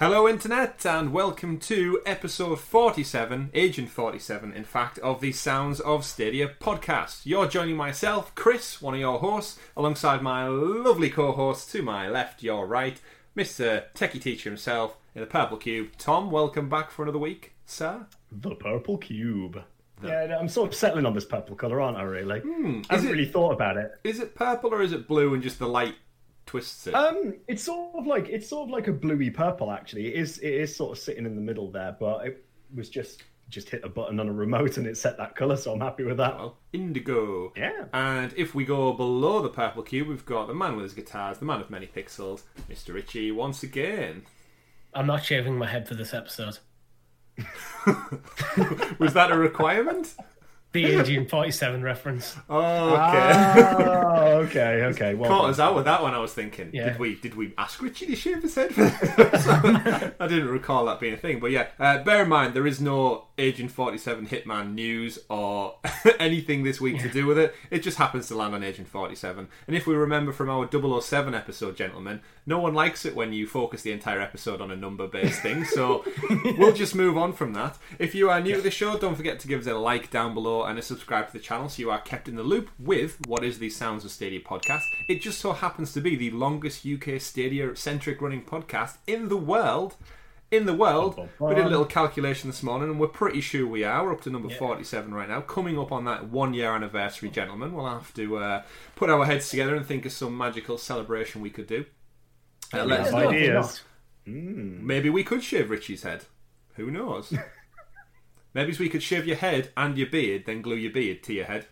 Hello, Internet, and welcome to episode 47, Agent 47, in fact, of the Sounds of Stadia podcast. You're joining myself, Chris, one of your hosts, alongside my lovely co host to my left, your right, Mr. Techie Teacher himself in the Purple Cube. Tom, welcome back for another week, sir. The purple cube. Yeah, I'm sort of settling on this purple colour, aren't I? Really? Hmm, I haven't it- really thought about it. Is it purple or is it blue and just the light twists it? Um, it's sort of like it's sort of like a bluey purple. Actually, it is it is sort of sitting in the middle there, but it was just just hit a button on a remote and it set that colour, so I'm happy with that. well, indigo. Yeah. And if we go below the purple cube, we've got the man with his guitars, the man of many pixels, Mr. Ritchie, once again. I'm not shaving my head for this episode. Was that a requirement? The Agent 47 reference. Oh, okay. Ah, okay, okay. Well, Caught done. us out with that one. I was thinking, Yeah. did we did we ask Richie to shave his head? for this? I didn't recall that being a thing, but yeah. Uh, bear in mind, there is no Agent Forty Seven Hitman news or anything this week to do with it. It just happens to land on Agent Forty Seven. And if we remember from our 007 episode, gentlemen, no one likes it when you focus the entire episode on a number-based thing. So we'll just move on from that. If you are new to the show, don't forget to give us a like down below and a subscribe to the channel so you are kept in the loop with what is the Sounds of Stadia podcast. It just so happens to be the longest UK Stadia centric running podcast in the world. In the world, Bum, bum, we did a little calculation this morning, and we're pretty sure we are. We're up to number forty-seven right now, coming up on that one-year anniversary, gentlemen. We'll have to uh, put our heads together and think of some magical celebration we could do. Uh, let us have know. ideas. Maybe we could shave Richie's head. Who knows? Maybe we could shave your head and your beard, then glue your beard to your head.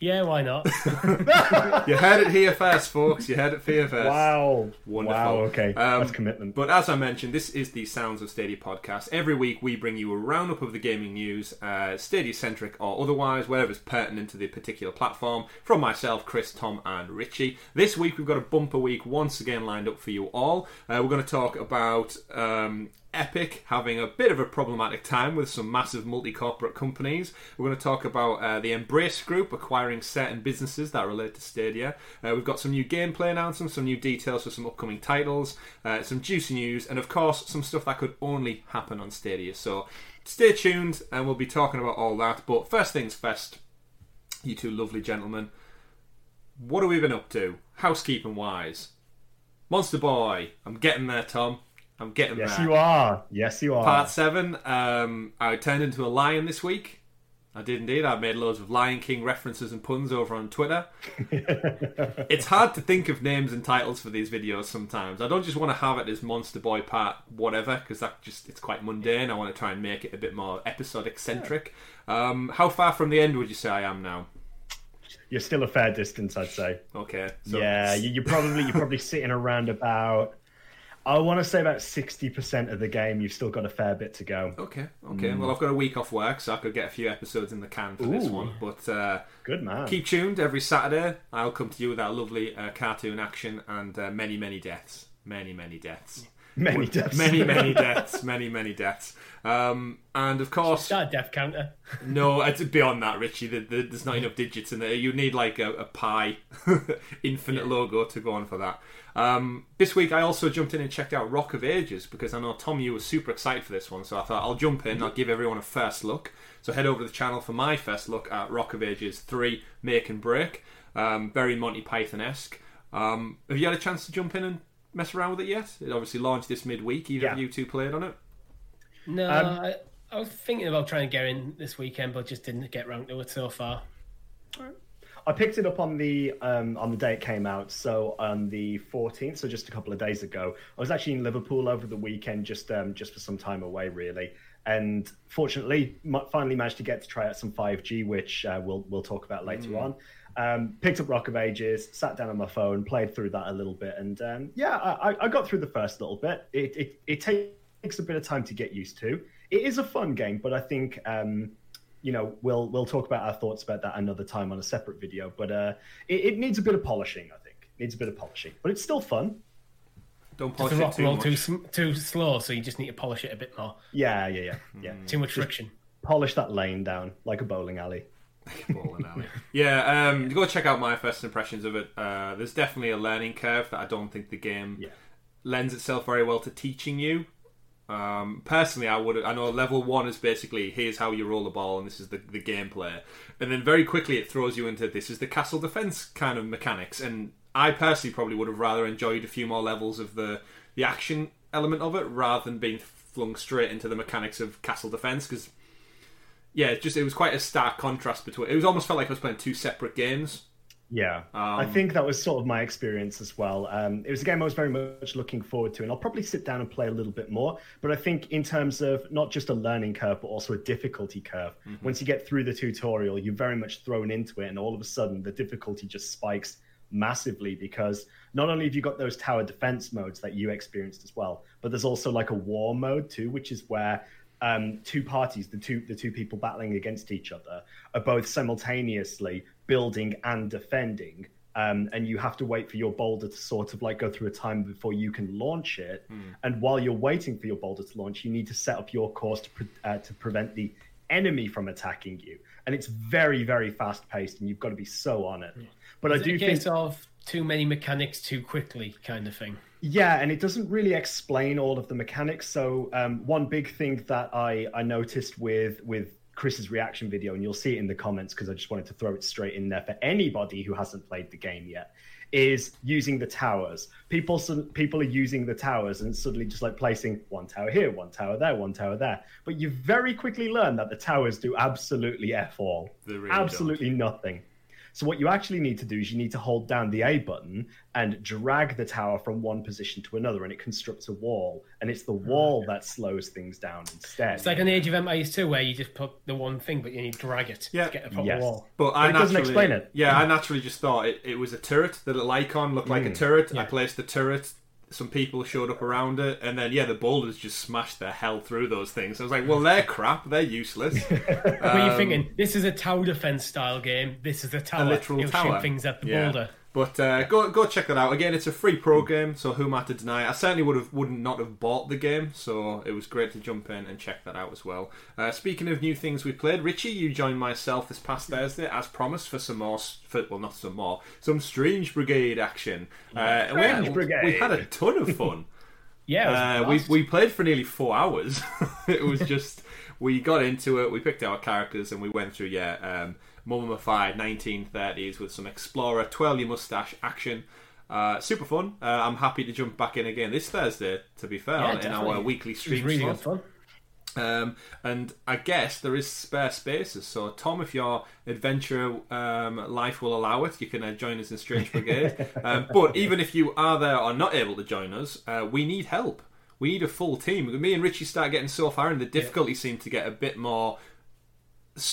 Yeah, why not? You heard it here first, folks. You heard it here first. Wow. Wonderful. Wow. Okay. Um, That's commitment. But as I mentioned, this is the Sounds of Stadia podcast. Every week we bring you a roundup of the gaming news, uh, Stadia centric or otherwise, whatever's pertinent to the particular platform, from myself, Chris, Tom, and Richie. This week we've got a bumper week once again lined up for you all. Uh, we're going to talk about. Um, Epic having a bit of a problematic time with some massive multi corporate companies. We're going to talk about uh, the Embracer Group acquiring certain businesses that relate to Stadia. Uh, we've got some new gameplay announcements, some new details for some upcoming titles, uh, some juicy news, and of course, some stuff that could only happen on Stadia. So stay tuned and we'll be talking about all that. But first things first, you two lovely gentlemen, what have we been up to, housekeeping wise? Monster Boy, I'm getting there, Tom. I'm getting yes, there. you are. Yes, you are. Part seven. Um, I turned into a lion this week. I did indeed. I made loads of Lion King references and puns over on Twitter. it's hard to think of names and titles for these videos sometimes. I don't just want to have it as Monster Boy Part whatever because that just it's quite mundane. I want to try and make it a bit more episodic centric. Um, how far from the end would you say I am now? You're still a fair distance, I'd say. Okay. So yeah, you, you're probably you're probably sitting around about. I want to say about sixty percent of the game. You've still got a fair bit to go. Okay. Okay. Well, I've got a week off work, so I could get a few episodes in the can for this one. But uh, Good man. Keep tuned every Saturday. I'll come to you with that lovely uh, cartoon action and uh, many, many deaths. Many, many deaths. Many deaths. Many, many deaths. Many, many deaths. Um, and of course, Start a death counter. no, it's beyond that, Richie. The, the, there's not enough digits in there. You need like a, a pi infinite logo to go on for that. Um, this week, I also jumped in and checked out Rock of Ages because I know Tom, you were super excited for this one. So I thought I'll jump in. I'll give everyone a first look. So head over to the channel for my first look at Rock of Ages Three: Make and Break. Um, very Monty Python esque. Um, have you had a chance to jump in and mess around with it yet? It obviously launched this midweek. Either of Yeah. you two played on it? No, Um, I, I was thinking about trying to get in this weekend, but just didn't get round to it so far. I picked it up on the um, on the day it came out, so on the 14th, so just a couple of days ago. I was actually in Liverpool over the weekend, just um, just for some time away, really. And fortunately, m- finally managed to get to try out some 5G, which uh, we'll we'll talk about later on. Um, picked up Rock of Ages, sat down on my phone, played through that a little bit, and um, yeah, I, I- I got through the first little bit. It, it it takes a bit of time to get used to. It is a fun game, but I think um, you know we'll we'll talk about our thoughts about that another time on a separate video. But uh, it, it needs a bit of polishing, I think. It needs a bit of polishing, but it's still fun. Don't Does polish the it rock too roll much. too too slow, so you just need to polish it a bit more. Yeah, yeah, yeah, yeah. Too much friction. Polish that lane down like a bowling alley. Bowling alley. yeah, um, go check out my first impressions of it. Uh, there's definitely a learning curve that I don't think the game Yeah. lends itself very well to teaching you. Um, personally, I would. I know level one is basically here's how you roll the ball, and this is the, the gameplay, and then very quickly it throws you into this is the castle defense kind of mechanics. And I personally probably would have rather enjoyed a few more levels of the the action element of it rather than being flung straight into the mechanics of castle defense because yeah, it just it was quite a stark contrast between. It was almost felt like I was playing two separate games. Yeah, um, I think that was sort of my experience as well. Um, it was a game I was very much looking forward to, and I'll probably sit down and play a little bit more. But I think in terms of not just a learning curve, but also a difficulty curve. Mm-hmm. Once you get through the tutorial, you're very much thrown into it, and all of a sudden the difficulty just spikes massively because not only have you got those tower defense modes that you experienced as well, but there's also like a war mode too, which is where um, two parties, the two the two people battling against each other, are both simultaneously building and defending. Um, and you have to wait for your boulder to sort of like go through a time before you can launch it. Mm. And while you're waiting for your boulder to launch, you need to set up your course to, pre- uh, to prevent the enemy from attacking you. And it's very, very fast paced, and you've got to be so on it. But Is I do think of too many mechanics too quickly, kind of thing. Yeah, and it doesn't really explain all of the mechanics. So um, one big thing that I, I noticed with with Chris's reaction video, and you'll see it in the comments because I just wanted to throw it straight in there for anybody who hasn't played the game yet, is using the towers. People people are using the towers and suddenly just like placing one tower here, one tower there, one tower there. But you very quickly learn that the towers do absolutely f all, really absolutely don't. nothing. So what you actually need to do is you need to hold down the A button and drag the tower from one position to another, and it constructs a wall. And it's the wall that slows things down instead. It's like an Age of Empires 2 where you just put the one thing, but you need to drag it yeah. to get a proper yes. wall. But, but I it doesn't explain it. Yeah, I naturally just thought it, it was a turret. The little icon looked like mm. a turret. Yeah. I placed the turret some people showed up around it, and then yeah, the boulders just smashed the hell through those things. I was like, well, they're crap, they're useless. um, but you're thinking this is a tower defense style game. This is a tower. A literal You'll tower. shoot things at the yeah. boulder. But uh, go go check that out. Again, it's a free pro game, so who am I to deny? I certainly would have wouldn't not have bought the game, so it was great to jump in and check that out as well. Uh, speaking of new things we played, Richie, you joined myself this past Thursday as promised for some more, for, well not some more, some Strange Brigade action. Uh, Strange we, Brigade. we had a ton of fun. yeah, uh, we we played for nearly four hours. it was just we got into it, we picked our characters, and we went through yeah. Um, mummified 1930s with some explorer, twirl your mustache action. Uh, super fun. Uh, I'm happy to jump back in again this Thursday. To be fair, yeah, in our weekly stream really slot. fun. Um, and I guess there is spare spaces. So, Tom, if your adventure um, life will allow it, you can uh, join us in Strange Brigade. um, but even if you are there or not able to join us, uh, we need help. We need a full team. Me and Richie start getting so far, and the difficulty yeah. seemed to get a bit more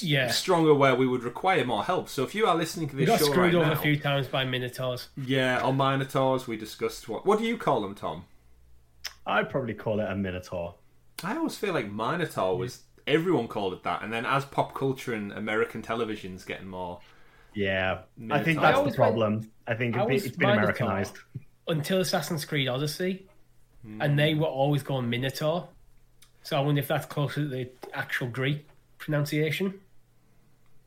yeah. stronger where we would require more help. So if you are listening to this we got show screwed right over now, a few times by minotaurs. Yeah, on minotaurs we discussed what. What do you call them, Tom? I'd probably call it a minotaur. I always feel like minotaur was everyone called it that, and then as pop culture and American television's getting more. Yeah, minotaur. I think that's I the problem. Went, I think it, it's been Americanized until Assassin's Creed Odyssey, mm. and they were always going Minotaur. So I wonder if that's closer to the actual Greek pronunciation.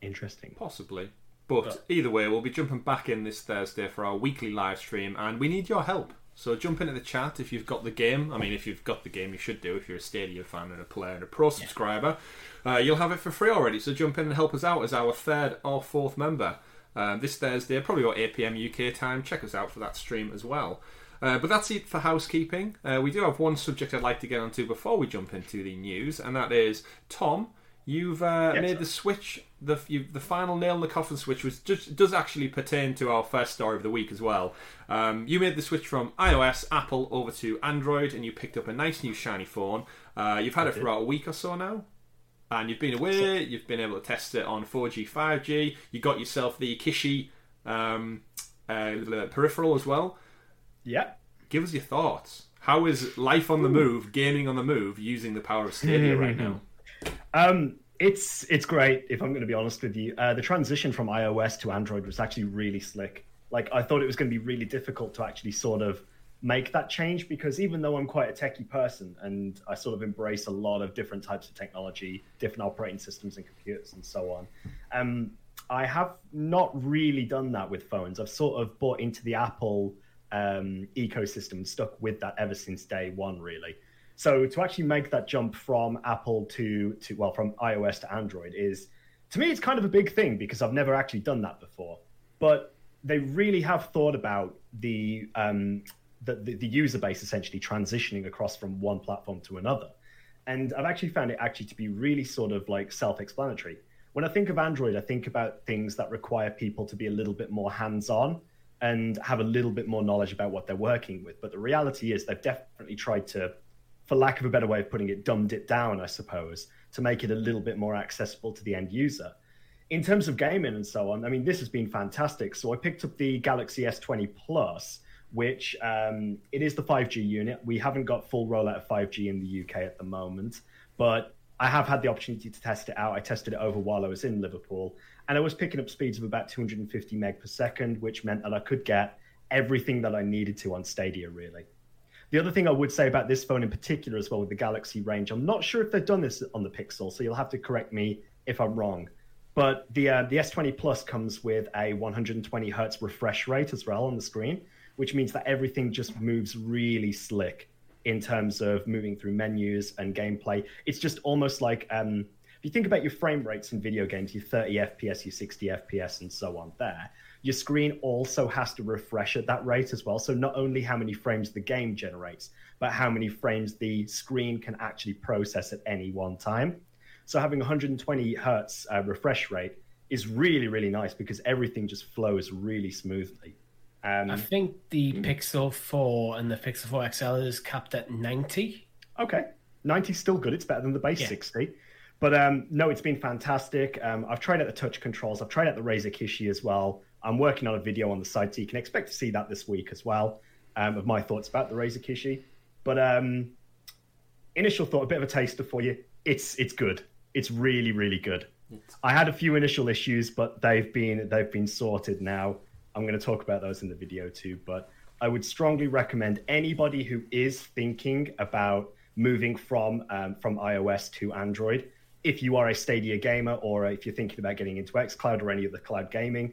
Interesting. Possibly. But, but either way, we'll be jumping back in this Thursday for our weekly live stream, and we need your help. So jump into the chat if you've got the game. I mean, if you've got the game, you should do. If you're a Stadia fan and a player and a pro subscriber, yeah. uh, you'll have it for free already. So jump in and help us out as our third or fourth member uh, this Thursday, probably about 8 pm UK time. Check us out for that stream as well. Uh, but that's it for housekeeping. Uh, we do have one subject I'd like to get onto before we jump into the news, and that is Tom. You've uh, yes, made the switch, the you, the final nail in the coffin switch, which just, does actually pertain to our first story of the week as well. Um, you made the switch from iOS, Apple, over to Android, and you picked up a nice new shiny phone. Uh, you've had I it did. for about a week or so now, and you've been away. You've been able to test it on 4G, 5G. You got yourself the Kishi um, uh, peripheral as well. Yeah. Give us your thoughts. How is life on the move, gaming on the move, using the power of Stadia right now? Um, it's it's great. If I'm going to be honest with you, uh, the transition from iOS to Android was actually really slick. Like I thought it was going to be really difficult to actually sort of make that change because even though I'm quite a techie person and I sort of embrace a lot of different types of technology, different operating systems and computers and so on, um, I have not really done that with phones. I've sort of bought into the Apple um, ecosystem, and stuck with that ever since day one, really. So to actually make that jump from Apple to to well, from iOS to Android is to me it's kind of a big thing because I've never actually done that before. But they really have thought about the um, the, the, the user base essentially transitioning across from one platform to another. And I've actually found it actually to be really sort of like self-explanatory. When I think of Android, I think about things that require people to be a little bit more hands-on and have a little bit more knowledge about what they're working with. But the reality is they've definitely tried to, for lack of a better way of putting it, dumbed it down, I suppose, to make it a little bit more accessible to the end user. In terms of gaming and so on, I mean, this has been fantastic. So I picked up the Galaxy S20 Plus, which um, it is the 5G unit. We haven't got full rollout of 5G in the UK at the moment, but I have had the opportunity to test it out. I tested it over while I was in Liverpool, and I was picking up speeds of about 250 meg per second, which meant that I could get everything that I needed to on Stadia, really. The other thing I would say about this phone in particular, as well with the Galaxy range, I'm not sure if they've done this on the Pixel, so you'll have to correct me if I'm wrong. But the uh, the S20 Plus comes with a 120 hertz refresh rate as well on the screen, which means that everything just moves really slick in terms of moving through menus and gameplay. It's just almost like um, if you think about your frame rates in video games, your 30 FPS, your 60 FPS, and so on there, your screen also has to refresh at that rate as well. So not only how many frames the game generates, but how many frames the screen can actually process at any one time. So having 120 hertz uh, refresh rate is really, really nice because everything just flows really smoothly. Um, I think the Pixel 4 and the Pixel 4 XL is capped at 90. Okay. 90 is still good. It's better than the base yeah. 60. But um, no, it's been fantastic. Um, I've tried out the touch controls. I've tried out the Razer Kishi as well. I'm working on a video on the site, so you can expect to see that this week as well um, of my thoughts about the Razer Kishi. But um, initial thought, a bit of a taster for you. It's it's good. It's really really good. I had a few initial issues, but they've been they've been sorted now. I'm going to talk about those in the video too. But I would strongly recommend anybody who is thinking about moving from um, from iOS to Android. If you are a Stadia gamer or if you're thinking about getting into xCloud or any of the cloud gaming,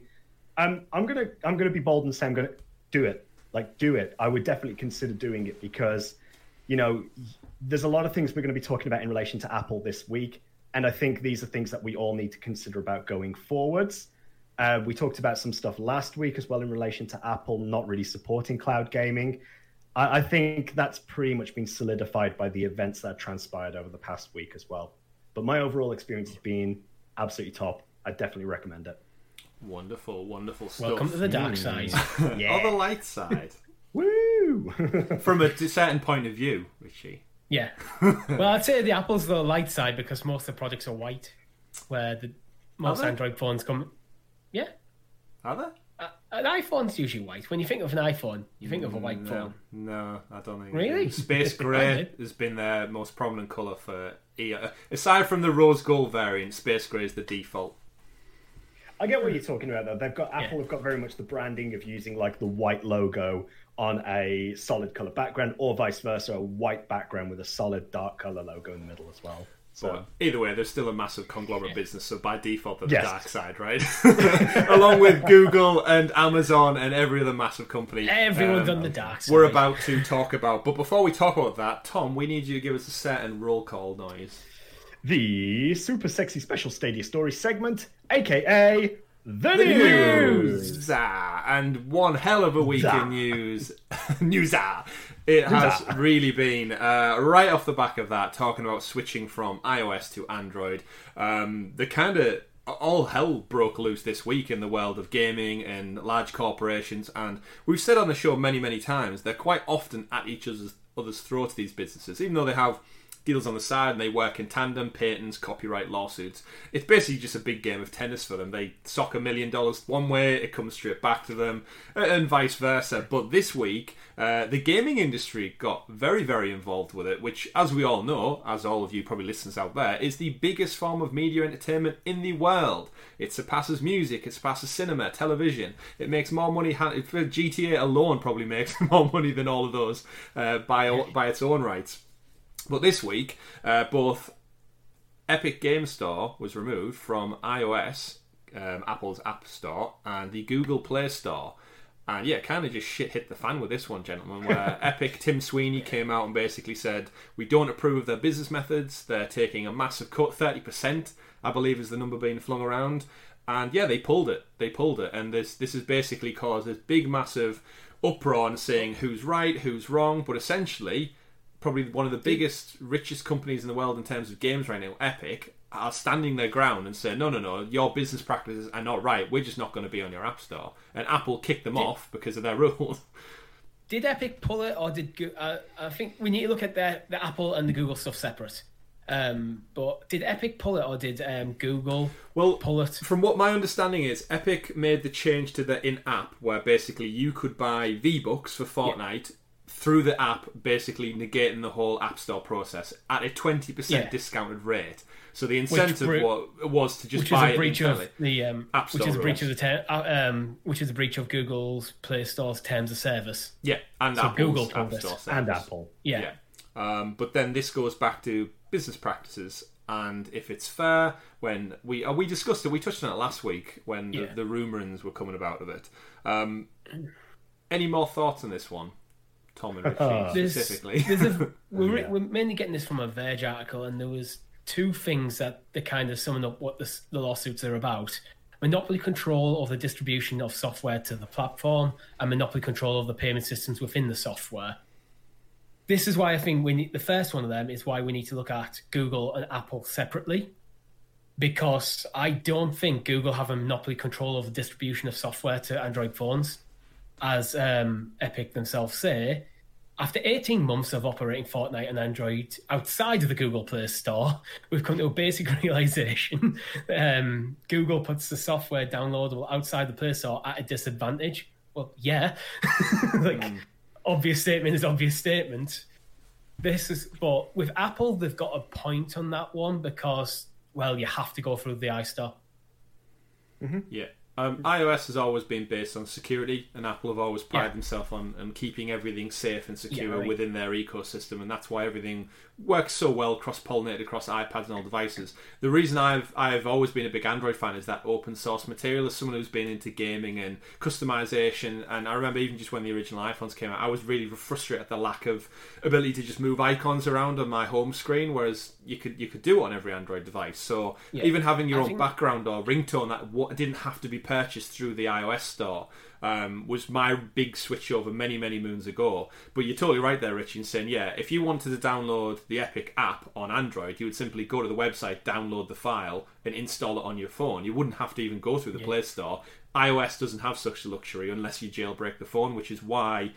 um, I'm gonna I'm gonna be bold and say I'm gonna do it. Like do it. I would definitely consider doing it because, you know, there's a lot of things we're to be talking about in relation to Apple this week, and I think these are things that we all need to consider about going forwards. Uh, we talked about some stuff last week as well in relation to Apple not really supporting cloud gaming. I, I think that's pretty much been solidified by the events that transpired over the past week as well. But my overall experience has been absolutely top. I definitely recommend it. Wonderful, wonderful stuff. Welcome to the dark mm. side. yeah. Or the light side. Woo! From a certain point of view, Richie. Yeah. well, I'd say the Apple's the light side because most of the products are white, where the most Android phones come yeah. Are there? Uh, an iPhone's usually white. When you think of an iPhone, you think of a white no, phone. No, I don't think. Really? Space grey has been their most prominent colour for. Aside from the rose gold variant, space grey is the default. I get what you're talking about though. They've got Apple yeah. have got very much the branding of using like the white logo on a solid color background, or vice versa, a white background with a solid dark color logo in the middle as well. So but either way, there's still a massive conglomerate yeah. business, so by default, they're yes. the dark side, right? Along with Google and Amazon and every other massive company. Everyone's um, on the dark side. We're about to talk about. But before we talk about that, Tom, we need you to give us a certain roll call noise. The super sexy special Stadia story segment, aka the, the news. news. And one hell of a week in news. news. It has really been uh, right off the back of that, talking about switching from iOS to Android. Um, the kind of all hell broke loose this week in the world of gaming and large corporations, and we've said on the show many, many times they're quite often at each other's, other's throats. These businesses, even though they have deals on the side and they work in tandem, patents, copyright lawsuits. It's basically just a big game of tennis for them. They sock a million dollars one way, it comes straight back to them, and vice versa. But this week, uh, the gaming industry got very, very involved with it, which, as we all know, as all of you probably listeners out there, is the biggest form of media entertainment in the world. It surpasses music, it surpasses cinema, television. It makes more money. For GTA alone, probably makes more money than all of those uh, by by its own rights. But this week, uh, both Epic Game Store was removed from iOS, um, Apple's App Store, and the Google Play Store. And yeah, kind of just shit hit the fan with this one, gentlemen. Where Epic Tim Sweeney came out and basically said, "We don't approve of their business methods. They're taking a massive cut, thirty percent, I believe, is the number being flung around." And yeah, they pulled it. They pulled it, and this this has basically caused this big, massive uproar and saying who's right, who's wrong. But essentially, probably one of the biggest, richest companies in the world in terms of games right now, Epic, are standing their ground and say, no, no, no, your business practices are not right. We're just not going to be on your app store. And Apple kicked them off because of their rules. Did Epic pull it, or did uh, I think we need to look at the the Apple and the Google stuff separate? Um, but did Epic pull it, or did um, Google Well, pull it? From what my understanding is, Epic made the change to the in-app where basically you could buy V-Bucks for Fortnite through the app, basically negating the whole App Store process at a 20% Yeah. discounted rate. So the incentive bre- wa- was to just Which is buy a it breach internally. of the um, App which is a breach of the ter- uh, um, which is a breach of Google's Play Store's terms of service. Yeah, and So Apple's Google App. Store service. and Apple. Yeah, Yeah. Um, but then this goes back to business practices, and if it's fair, when we uh, we discussed it, we touched on it last week when the, Yeah. the rumourings were coming about of it. Um, any more thoughts on this one, Tom and Richie oh. There's- specifically? there's a, we're, Yeah. we're mainly getting this from a Verge article, and there was two things that they kind of summing up what this, the lawsuits are about: monopoly control of the distribution of software to the platform, and monopoly control of the payment systems within the software. This is why I think we need the first one of them is why we need to look at Google and Apple separately, because I don't think Google have a monopoly control of the distribution of software to Android phones, as um, Epic themselves say. After 18 months of operating Fortnite and Android outside of the Google Play Store, we've come to a basic realization. um, Google puts the software downloadable outside the Play Store at a disadvantage. Well, yeah. like, obvious statement is obvious statement. This is, but with Apple, they've got a point on that one because, well, you have to go through the iStore. Yeah. Um, iOS has always been based on security, and Apple have always prided Yeah. themselves on, on keeping everything safe and secure Yeah, right. within their ecosystem, and that's why everything works so well cross-pollinated across iPads and all devices. The reason I've I've always been a big Android fan is that open source material. As someone who's been into gaming and customization, and I remember even just when the original iPhones came out, I was really frustrated at the lack of ability to just move icons around on my home screen, whereas you could you could do it on every Android device. So Yeah. even having your I own think- background or ringtone that didn't have to be purchased through the iOS store um, was my big switch over many, many moons ago. But you're totally right there, Richie, in saying, yeah, if you wanted to download the Epic app on Android, you would simply go to the website, download the file, and install it on your phone. You wouldn't have to even go through the Play Store. iOS doesn't have such a luxury unless you jailbreak the phone, which is why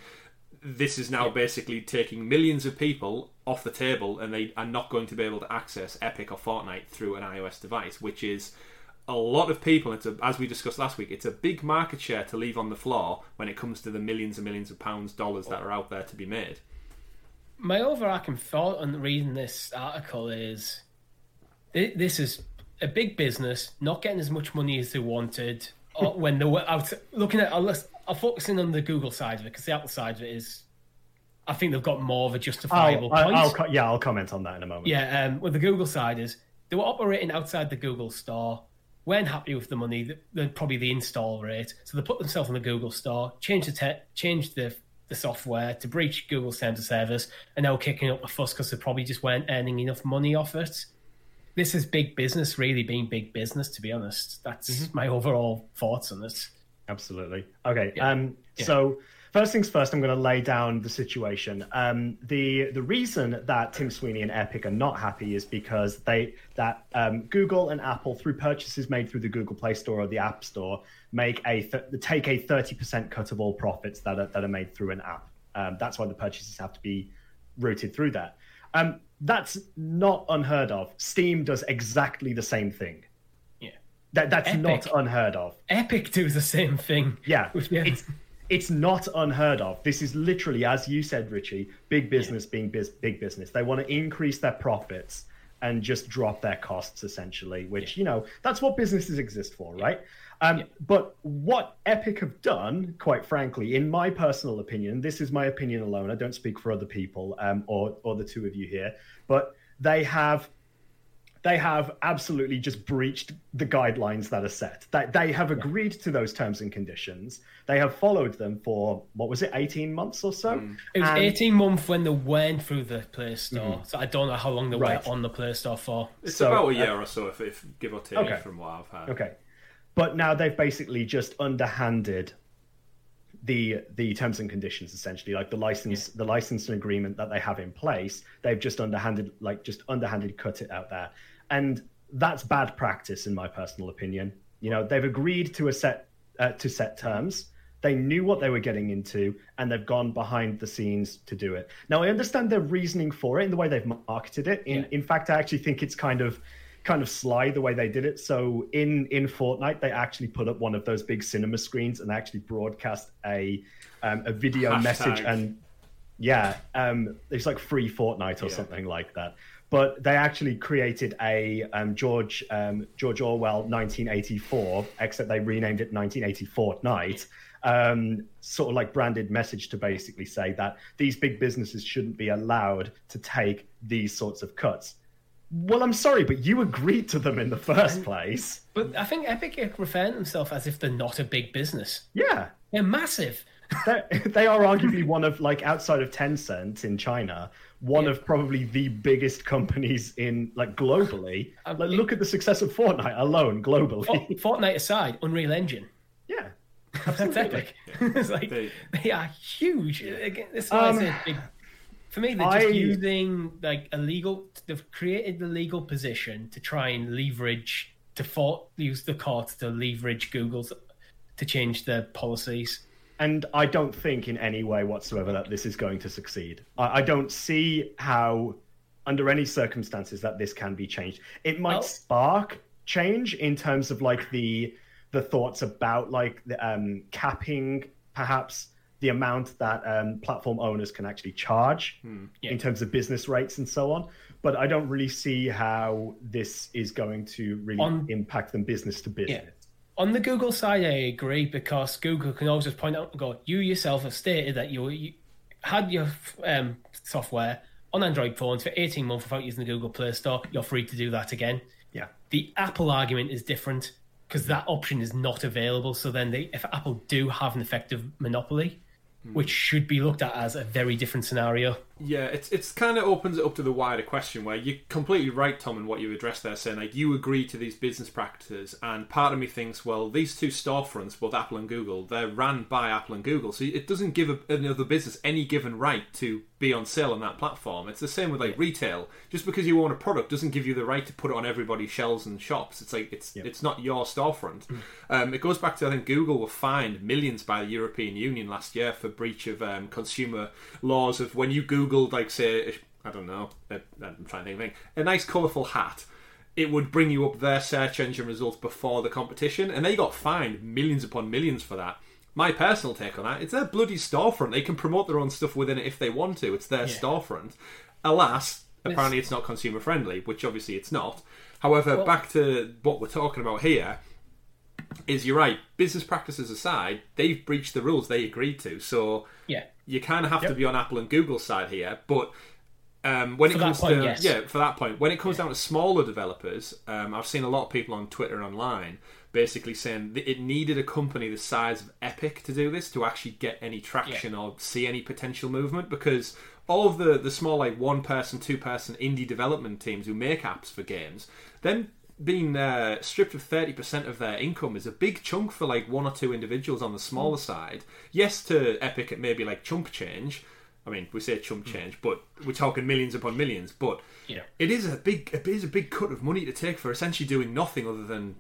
this is now basically taking millions of people off the table and they are not going to be able to access Epic or Fortnite through an iOS device, which is a lot of people. It's a, as we discussed last week, it's a big market share to leave on the floor when it comes to the millions and millions of pounds, dollars that are out there to be made. my overarching thought on reading this article is this is a big business not getting as much money as they wanted when they were out looking at I'll, list- I'll focus in on the Google side of it because the Apple side of it is I think they've got more of a justifiable I'll, point. I'll, yeah, I'll comment on that in a moment. Yeah, um, well, the Google side is they were operating outside the Google store, weren't happy with the money, the, probably the install rate, so they put themselves on the Google store, changed the te- changed the the software to breach Google's terms of service, and now kicking up a fuss because they probably just weren't earning enough money off it. This is big business, really being big business. To be honest, that's my overall thoughts on it. Absolutely. Okay. Yeah. Um, Yeah. So first things first, I'm going to lay down the situation. Um, the the reason that Tim Sweeney and Epic are not happy is because they that um, Google and Apple, through purchases made through the Google Play Store or the App Store, make a th- take a 30% cut of all profits that are that are made through an app. Um, that's why the purchases have to be routed through that. Um, that's not unheard of. Steam does exactly the same thing. Yeah, That that's Epic. not unheard of. Epic do the same thing. Yeah, yeah. It's not unheard of. This is literally, as you said, Richie, big business being biz- big business. They want to increase their profits and just drop their costs, essentially. Which you know, that's what businesses exist for, right? Um, But what Epic have done, quite frankly, in my personal opinion, this is my opinion alone. I don't speak for other people um, or or the two of you here, but they have they have absolutely just breached the guidelines that are set. That they have agreed to those terms and conditions. They have followed them for what was it, eighteen months or so? It was And- 18 months when they went through the Play Store. So I don't know how long they. Right. were on the Play Store for. It's So, about a uh, year or so, if, if give or take, Okay. from what I've heard. Okay, but now they've basically just underhanded the the terms and conditions essentially like the license the licensing agreement that they have in place they've just underhanded like just underhanded cut it out there. And that's bad practice in my personal opinion. You know they've agreed to a set uh, to set terms. They knew what they were getting into and they've gone behind the scenes to do it. Now i understand their reasoning for it and the way they've marketed it. In Yeah. in fact i actually think it's kind of kind of sly the way they did it. So in in Fortnite, they actually put up one of those big cinema screens and actually broadcast a um, a video Hashtag. message and yeah, um, it's like free Fortnite or Yeah. something like that. But they actually created a um, George um, George Orwell 1984, except they renamed it 1980 Fortnite. Um, sort of like branded message to basically say that these big businesses shouldn't be allowed to take these sorts of cuts. Well, I'm sorry, but you agreed to them in the first place. But I think Epic are referring to themselves as if they're not a big business. Yeah, They're massive. They're, they are arguably one of like outside of Tencent in China, one of probably the biggest companies in like globally. Um, like, look at the success of Fortnite alone globally. Fortnite aside, Unreal Engine. yeah, That's epic. it's like They- they, are huge. Again, this is Um, say big. For me, they're just I- using like a legal. They've created the legal position to try and leverage to for, use the courts to leverage Google's to change their policies. and I don't think in any way whatsoever that this is going to succeed. I, I don't see how, under any circumstances, that this can be changed. It might spark change in terms of like the the thoughts about like the um, capping perhaps the amount that um, platform owners can actually charge Yeah. in terms of business rates and so on. But I don't really see how this is going to really On- impact them business to business. On the Google side, I agree because Google can always just point out and go, you yourself have stated that you, you had your um, software on Android phones for 18 months without using the Google Play Store. You're free to do that again. Yeah. The Apple argument is different because that option is not available. So then, they, if Apple do have an effective monopoly, which should be looked at as a very different scenario, Yeah, it's it's kind of opens it up to the wider question where you're completely right, Tom, in what you addressed there, saying like you agree to these business practices, and part of me thinks, well, these two storefronts, both Apple and Google, they're ran by Apple and Google, so it doesn't give a, another business any given right to be on sale on that platform. It's the same with like retail. Just because you own a product doesn't give you the right to put it on everybody's shelves and shops. It's like it's it's not your storefront. Um, it goes back to I think Google were fined millions by the European Union last year for breach of um, consumer laws of when you Googled like say I don't know i I'm trying to think of anything, a nice colourful hat. It would bring you up their search engine results before the competition, and they got fined millions upon millions for that. My personal take on that, it's their bloody storefront. They can promote their own stuff within it if they want to. It's their storefront. Alas, apparently it's not consumer friendly, which obviously it's not. However, back to what we're talking about here, is you're right. Business practices aside, they've breached the rules they agreed to. So yeah. You kind of have to be on Apple and Google side here. But um, when For it comes point, to yes. yeah, for that point, when it comes down to smaller developers, um, I've seen a lot of people on Twitter and online basically saying that it needed a company the size of Epic to do this to actually get any traction or see any potential movement because all of the the small like one person, two person indie development teams who make apps for games, then being uh, stripped of 30% of their income is a big chunk for like one or two individuals on the smaller hmm. side. Yes, to Epic it may be like chump change. I mean, we say chump hmm. change, but we're talking millions upon millions. But Yeah. it is a big, it is a big cut of money to take for essentially doing nothing other than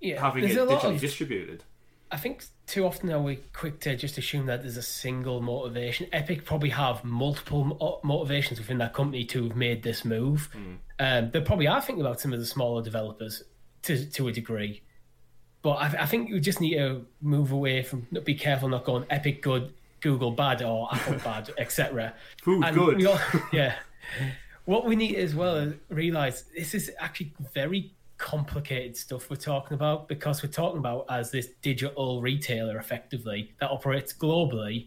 Yeah. having There's it digitally of distributed. I think too often are we quick to just assume that there's a single motivation. Epic probably have multiple mo- motivations within that company to have made this move. Hmm. Um, they probably are thinking about some of the smaller developers to to a degree, but I, I think you just need to move away from be careful not going Epic good, Google bad, or Apple bad, etc. Food And good. all- yeah. What we need as well is realize this is actually very complicated stuff we're talking about because we're talking about as this digital retailer effectively that operates globally.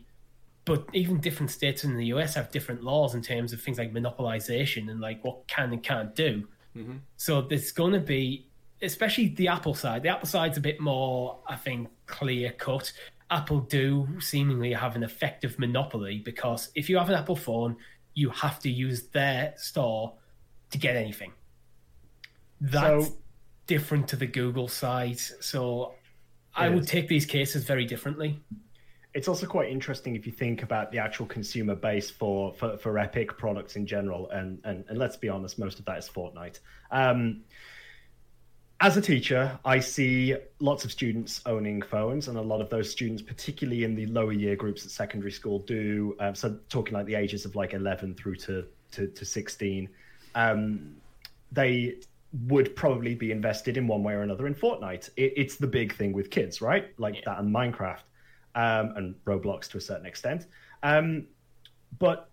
But even different states in the US have different laws in terms of things like monopolization and like what can and can't do. Mm-hmm. So there's going to be, especially the Apple side. The Apple side's a bit more, I think, clear cut. Apple do seemingly have an effective monopoly because if you have an Apple phone, you have to use their store to get anything. That's So- different to the Google side. So I would take these cases very differently. It's also quite interesting if you think about the actual consumer base for for, for Epic products in general, and, and and let's be honest, most of that is Fortnite. Um, as a teacher, I see lots of students owning phones, and a lot of those students, particularly in the lower year groups at secondary school, do um, so talking like the ages of like eleven through to to, to sixteen. Um, they would probably be invested in one way or another in Fortnite. It, it's the big thing with kids, right? Like that and Minecraft um, and Roblox to a certain extent. Um, but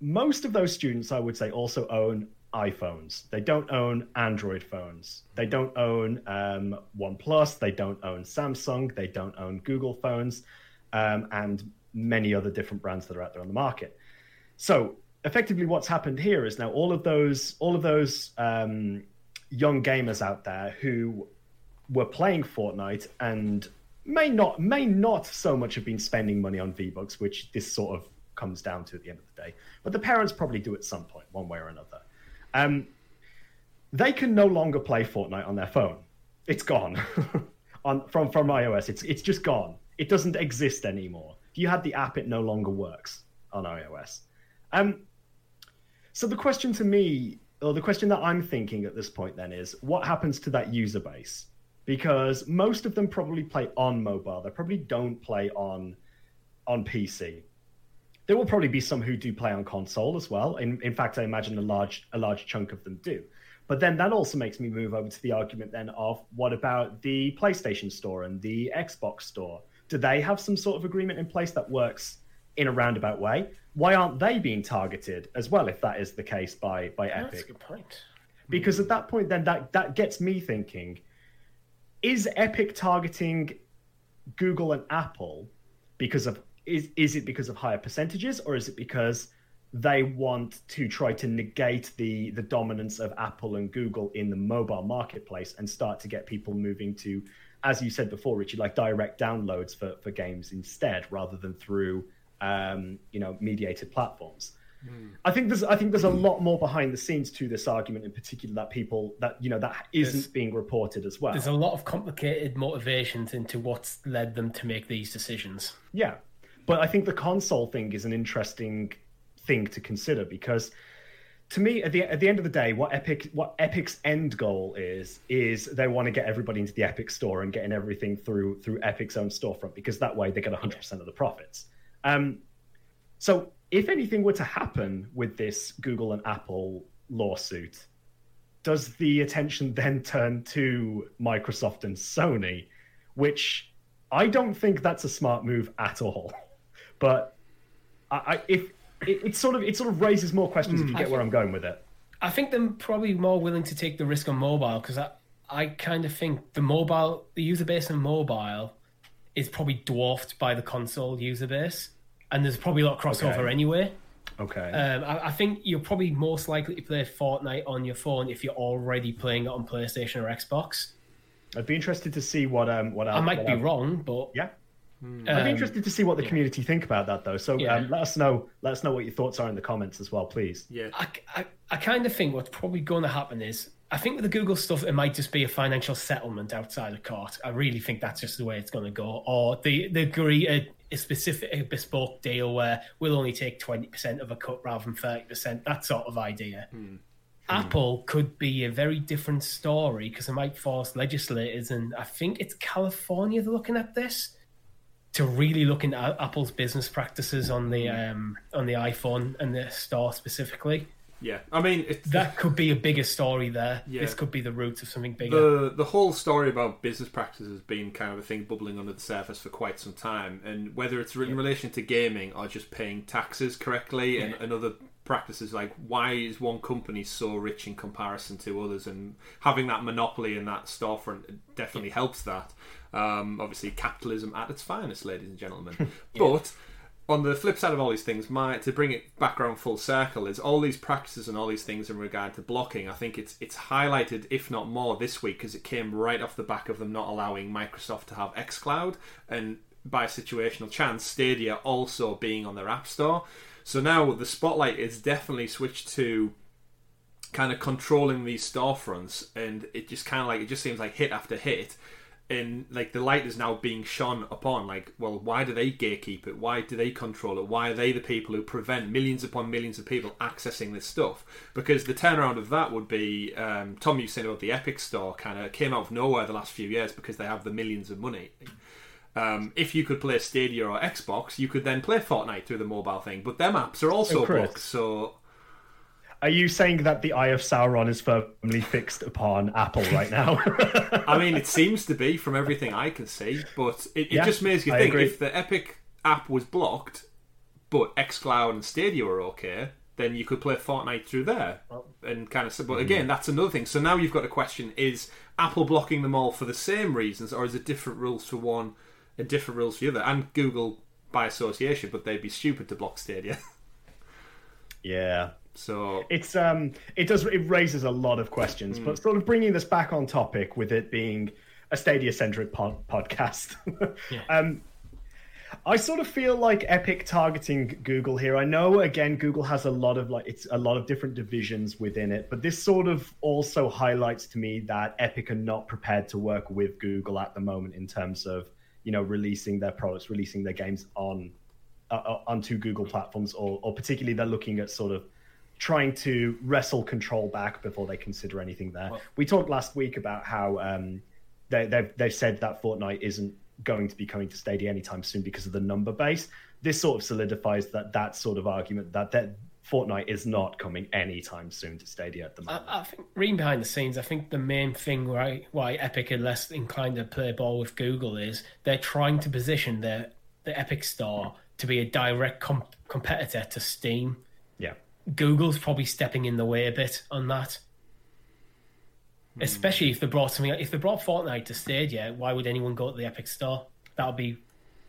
most of those students, I would say, also own iPhones. They don't own Android phones. They don't own um, OnePlus. They don't own Samsung. They don't own Google phones, um, and many other different brands that are out there on the market. So effectively, what's happened here is now all of those all of those um, young gamers out there who were playing Fortnite and may not may not so much have been spending money on V Bucks, which this sort of comes down to at the end of the day. But the parents probably do at some point, one way or another. Um, they can no longer play Fortnite on their phone. It's gone on from from iOS. It's it's just gone. It doesn't exist anymore. If you had the app, it no longer works on iOS. Um, so the question to me, or the question that I'm thinking at this point, then is what happens to that user base? Because most of them probably play on mobile. They probably don't play on on PC. There will probably be some who do play on console as well. In in fact, I imagine a large a large chunk of them do. But then that also makes me move over to the argument then of what about the PlayStation Store and the Xbox Store? Do they have some sort of agreement in place that works in a roundabout way? Why aren't they being targeted as well if that is the case by by That's a good point. because at that point then that that gets me thinking is epic targeting google and apple because of is is it because of higher percentages or is it because they want to try to negate the the dominance of apple and google in the mobile marketplace and start to get people moving to as you said before richie like direct downloads for for games instead rather than through um you know mediated platforms I think there's I think there's a lot more behind the scenes to this argument in particular that people that you know that isn't There's- being reported as well. There's a lot of complicated motivations into what's led them to make these decisions. Yeah, but I think the console thing is an interesting thing to consider because to me at the at the end of the day what Epic what Epic's end goal is is they want to get everybody into the Epic store and getting everything through through Epic's own storefront because that way they get 100% of the profits. Um so if anything were to happen with this Google and Apple lawsuit, does the attention then turn to Microsoft and Sony, which I don't think that's a smart move at all. But I, I if it, it sort of it sort of raises more questions if you hmm. get where I'm going with it. I think they're probably more willing to take the risk on mobile because I, I kind of think the mobile, the user base on mobile is probably dwarfed by the console user base. And there's probably a lot of crossover Okay. anyway. Okay. Um, I, I think you're probably most likely to play Fortnite on your phone if you're already playing it on PlayStation or Xbox. I'd be interested to see what um what I might what be our- wrong, but Yeah. I'd be um, interested to see what the community think about that though. So Yeah. um, let us know let us know what your thoughts are in the comments as well, please. Yeah. I, I, I kind of think what's probably going to happen is I think with the Google stuff, it might just be a financial settlement outside of court. I really think that's just the way it's going to go. Or they, they agree a, a specific, a bespoke deal where we'll only take 20% of a cut rather than 30%, that sort of idea. Apple could be a very different story because it might force legislators, and I think it's California they're looking at this to really look into Apple's business practices on the um, on the iPhone and the store specifically. Yeah. I mean, it's, That could be a bigger story there. Yeah. This could be the roots of something bigger. the the whole story about business practices has been kind of a thing bubbling under the surface for quite some time, and whether it's in relation to gaming or just paying taxes correctly and, and other practices like why is one company so rich in comparison to others and having that monopoly in that storefront definitely helps that um, obviously capitalism at its finest ladies and gentlemen but on the flip side of all these things, my to bring it back around full circle is all these practices and all these things in regard to blocking. I think it's it's highlighted, if not more, this week because it came right off the back of them not allowing Microsoft to have XCloud and by situational chance Stadia also being on their app store. So now the spotlight is definitely switched to kind of controlling these storefronts, and it just kind of like it just seems like hit after hit and like the light is now being shone upon like well why do they gatekeep it? Why do they control it? Why are they the people who prevent millions upon millions of people accessing this stuff? Because the turnaround of that would be um, tom you said about the epic store kind of came out of nowhere the last few years because they have the millions of money. Um, if you could play Stadia or Xbox, you could then play Fortnite through the mobile thing. But them apps are also blocked, so Are you saying that the Eye of Sauron is firmly fixed upon Apple right now? I mean, it seems to be from everything I can see, but it, it Yeah, just makes you I think agree. if the Epic app was blocked, but XCloud and Stadia were okay, then you could play Fortnite through there and kind of. But Hmm. again, that's another thing. So now you've got a question: Is Apple blocking them all for the same reasons, or is it different rules for one and different rules for the other? And Google by association, but they'd be stupid to block Stadia. yeah. So It's um, it does it raises a lot of questions, Hmm. but sort of bringing this back on topic with it being a Stadia centric pod- podcast. um, I sort of feel like Epic targeting Google here. I know again Google has a lot of like it's a lot of different divisions within it, but this sort of also highlights to me that Epic are not prepared to work with Google at the moment in terms of you know releasing their products, releasing their games on uh, uh, onto Google platforms, or, or particularly they're looking at sort of trying to wrestle control back before they consider anything there. we talked last week about how um, they, they've, they've said that Fortnite isn't going to be coming to Stadia anytime soon because of the number base. This sort of solidifies that that sort of argument that that Fortnite is not coming anytime soon to Stadia at the I, moment. I think reading behind the scenes, I think the main thing why why Epic are less inclined to play ball with Google is they're trying to position their the Epic Store to be a direct com- competitor to Steam. yeah. Google's probably stepping in the way a bit on that. Especially if they brought something, if they brought Fortnite to Stadia, why would anyone go to the Epic Store? That would be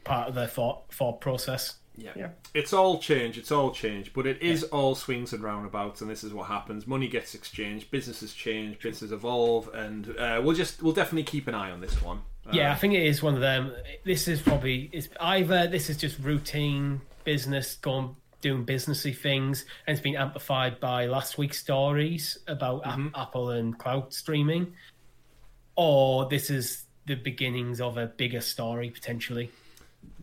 part of their thought thought process. Yeah. Yeah. It's all change, it's all change, but it is all swings and roundabouts, and this is what happens. Money gets exchanged, businesses change, businesses evolve, and uh, we'll just we'll definitely keep an eye on this one. Uh, Yeah, I think it is one of them. This is probably it's either this is just routine business going doing businessy things, and it's been amplified by last week's stories about Ap- Apple and cloud streaming, or this is the beginnings of a bigger story potentially.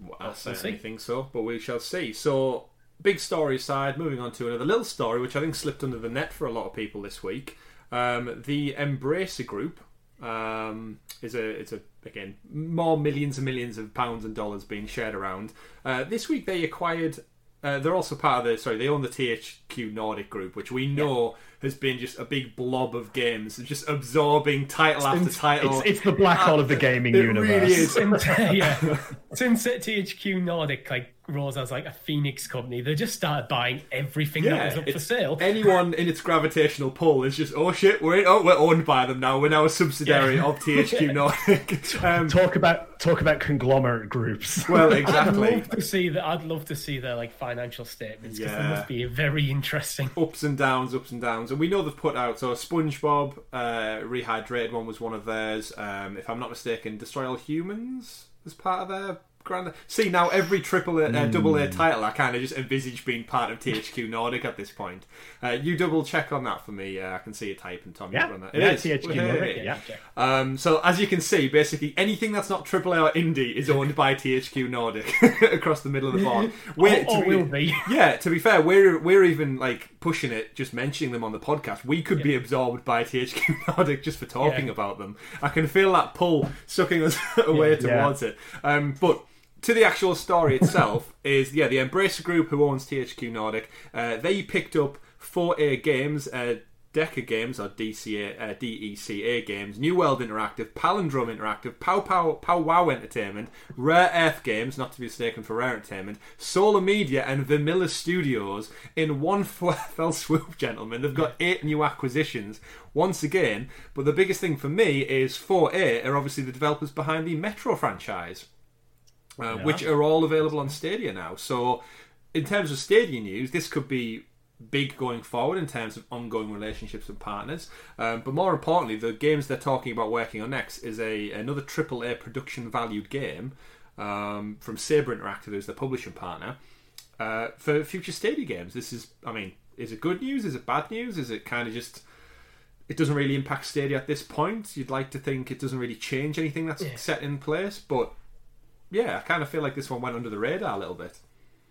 Well, I certainly see. think so, but we shall see. So, big story aside, moving on to another little story, which I think slipped under the net for a lot of people this week. Um, the Embracer Group um, is a it's a again more millions and millions of pounds and dollars being shared around. Uh, this week they acquired. Uh, they're also part of the sorry. They own the THQ Nordic Group, which we know has been just a big blob of games, just absorbing title after title. It's, it's the black hole of the gaming it universe. really is. Since, yeah, since THQ Nordic like rose as like a phoenix company, they just started buying everything that was up for sale. Anyone in its gravitational pull is just, oh shit, we're oh we're owned by them now. We're now a subsidiary Yeah. of THQ Nordic. um, Talk about talk about conglomerate groups. well, I'd exactly. love to see that. I'd love to see their like financial statements because Yeah. they must be very interesting. Ups and downs, ups and downs, and we know they've put out. So SpongeBob, uh, rehydrated one was one of theirs. Um, if I'm not mistaken, Destroy All Humans was part of their grand. See now, every triple A, uh, double A title, I kind of just envisage being part of THQ Nordic at this point. Uh, you double check on that for me. Uh, I can see you typing, Tom. Yeah, that. yeah, is. THQ. Nordic, yeah. Um, so as you can see, basically anything that's not AAA or indie is owned by THQ Nordic across the middle of the board. We're- Or- or be- will be. Yeah, to be fair, we're we're even like pushing it, just mentioning them on the podcast. We could be absorbed by THQ Nordic just for talking Yeah. about them. I can feel that pull sucking us away Yeah. towards it. Um, but to the actual story itself is yeah the Embracer Group who owns THQ Nordic. Uh, they picked up 4A Games. Uh, Deca Games or DCA, uh, DECA Games, New World Interactive, Palindrome Interactive, Pow Pow Pow Wow Entertainment, Rare Earth Games, not to be mistaken for Rare Entertainment, Sola Media, and Vanilla Studios in one fell swoop, gentlemen. They've got eight new acquisitions once again. But the biggest thing for me is 4A are obviously the developers behind the Metro franchise uh, Yeah. which are all available on Stadia now. So, in terms of Stadia news, this could be big going forward in terms of ongoing relationships with partners. Um, but more importantly, the games they're talking about working on next is a another AAA production valued game um, from Saber Interactive, who's the publishing partner uh, for future Stadia games. This is, I mean, is it good news? Is it bad news? Is it kind of just it doesn't really impact Stadia at this point? You'd like to think it doesn't really change anything that's Yeah. set in place, but yeah, I kind of feel like this one went under the radar a little bit.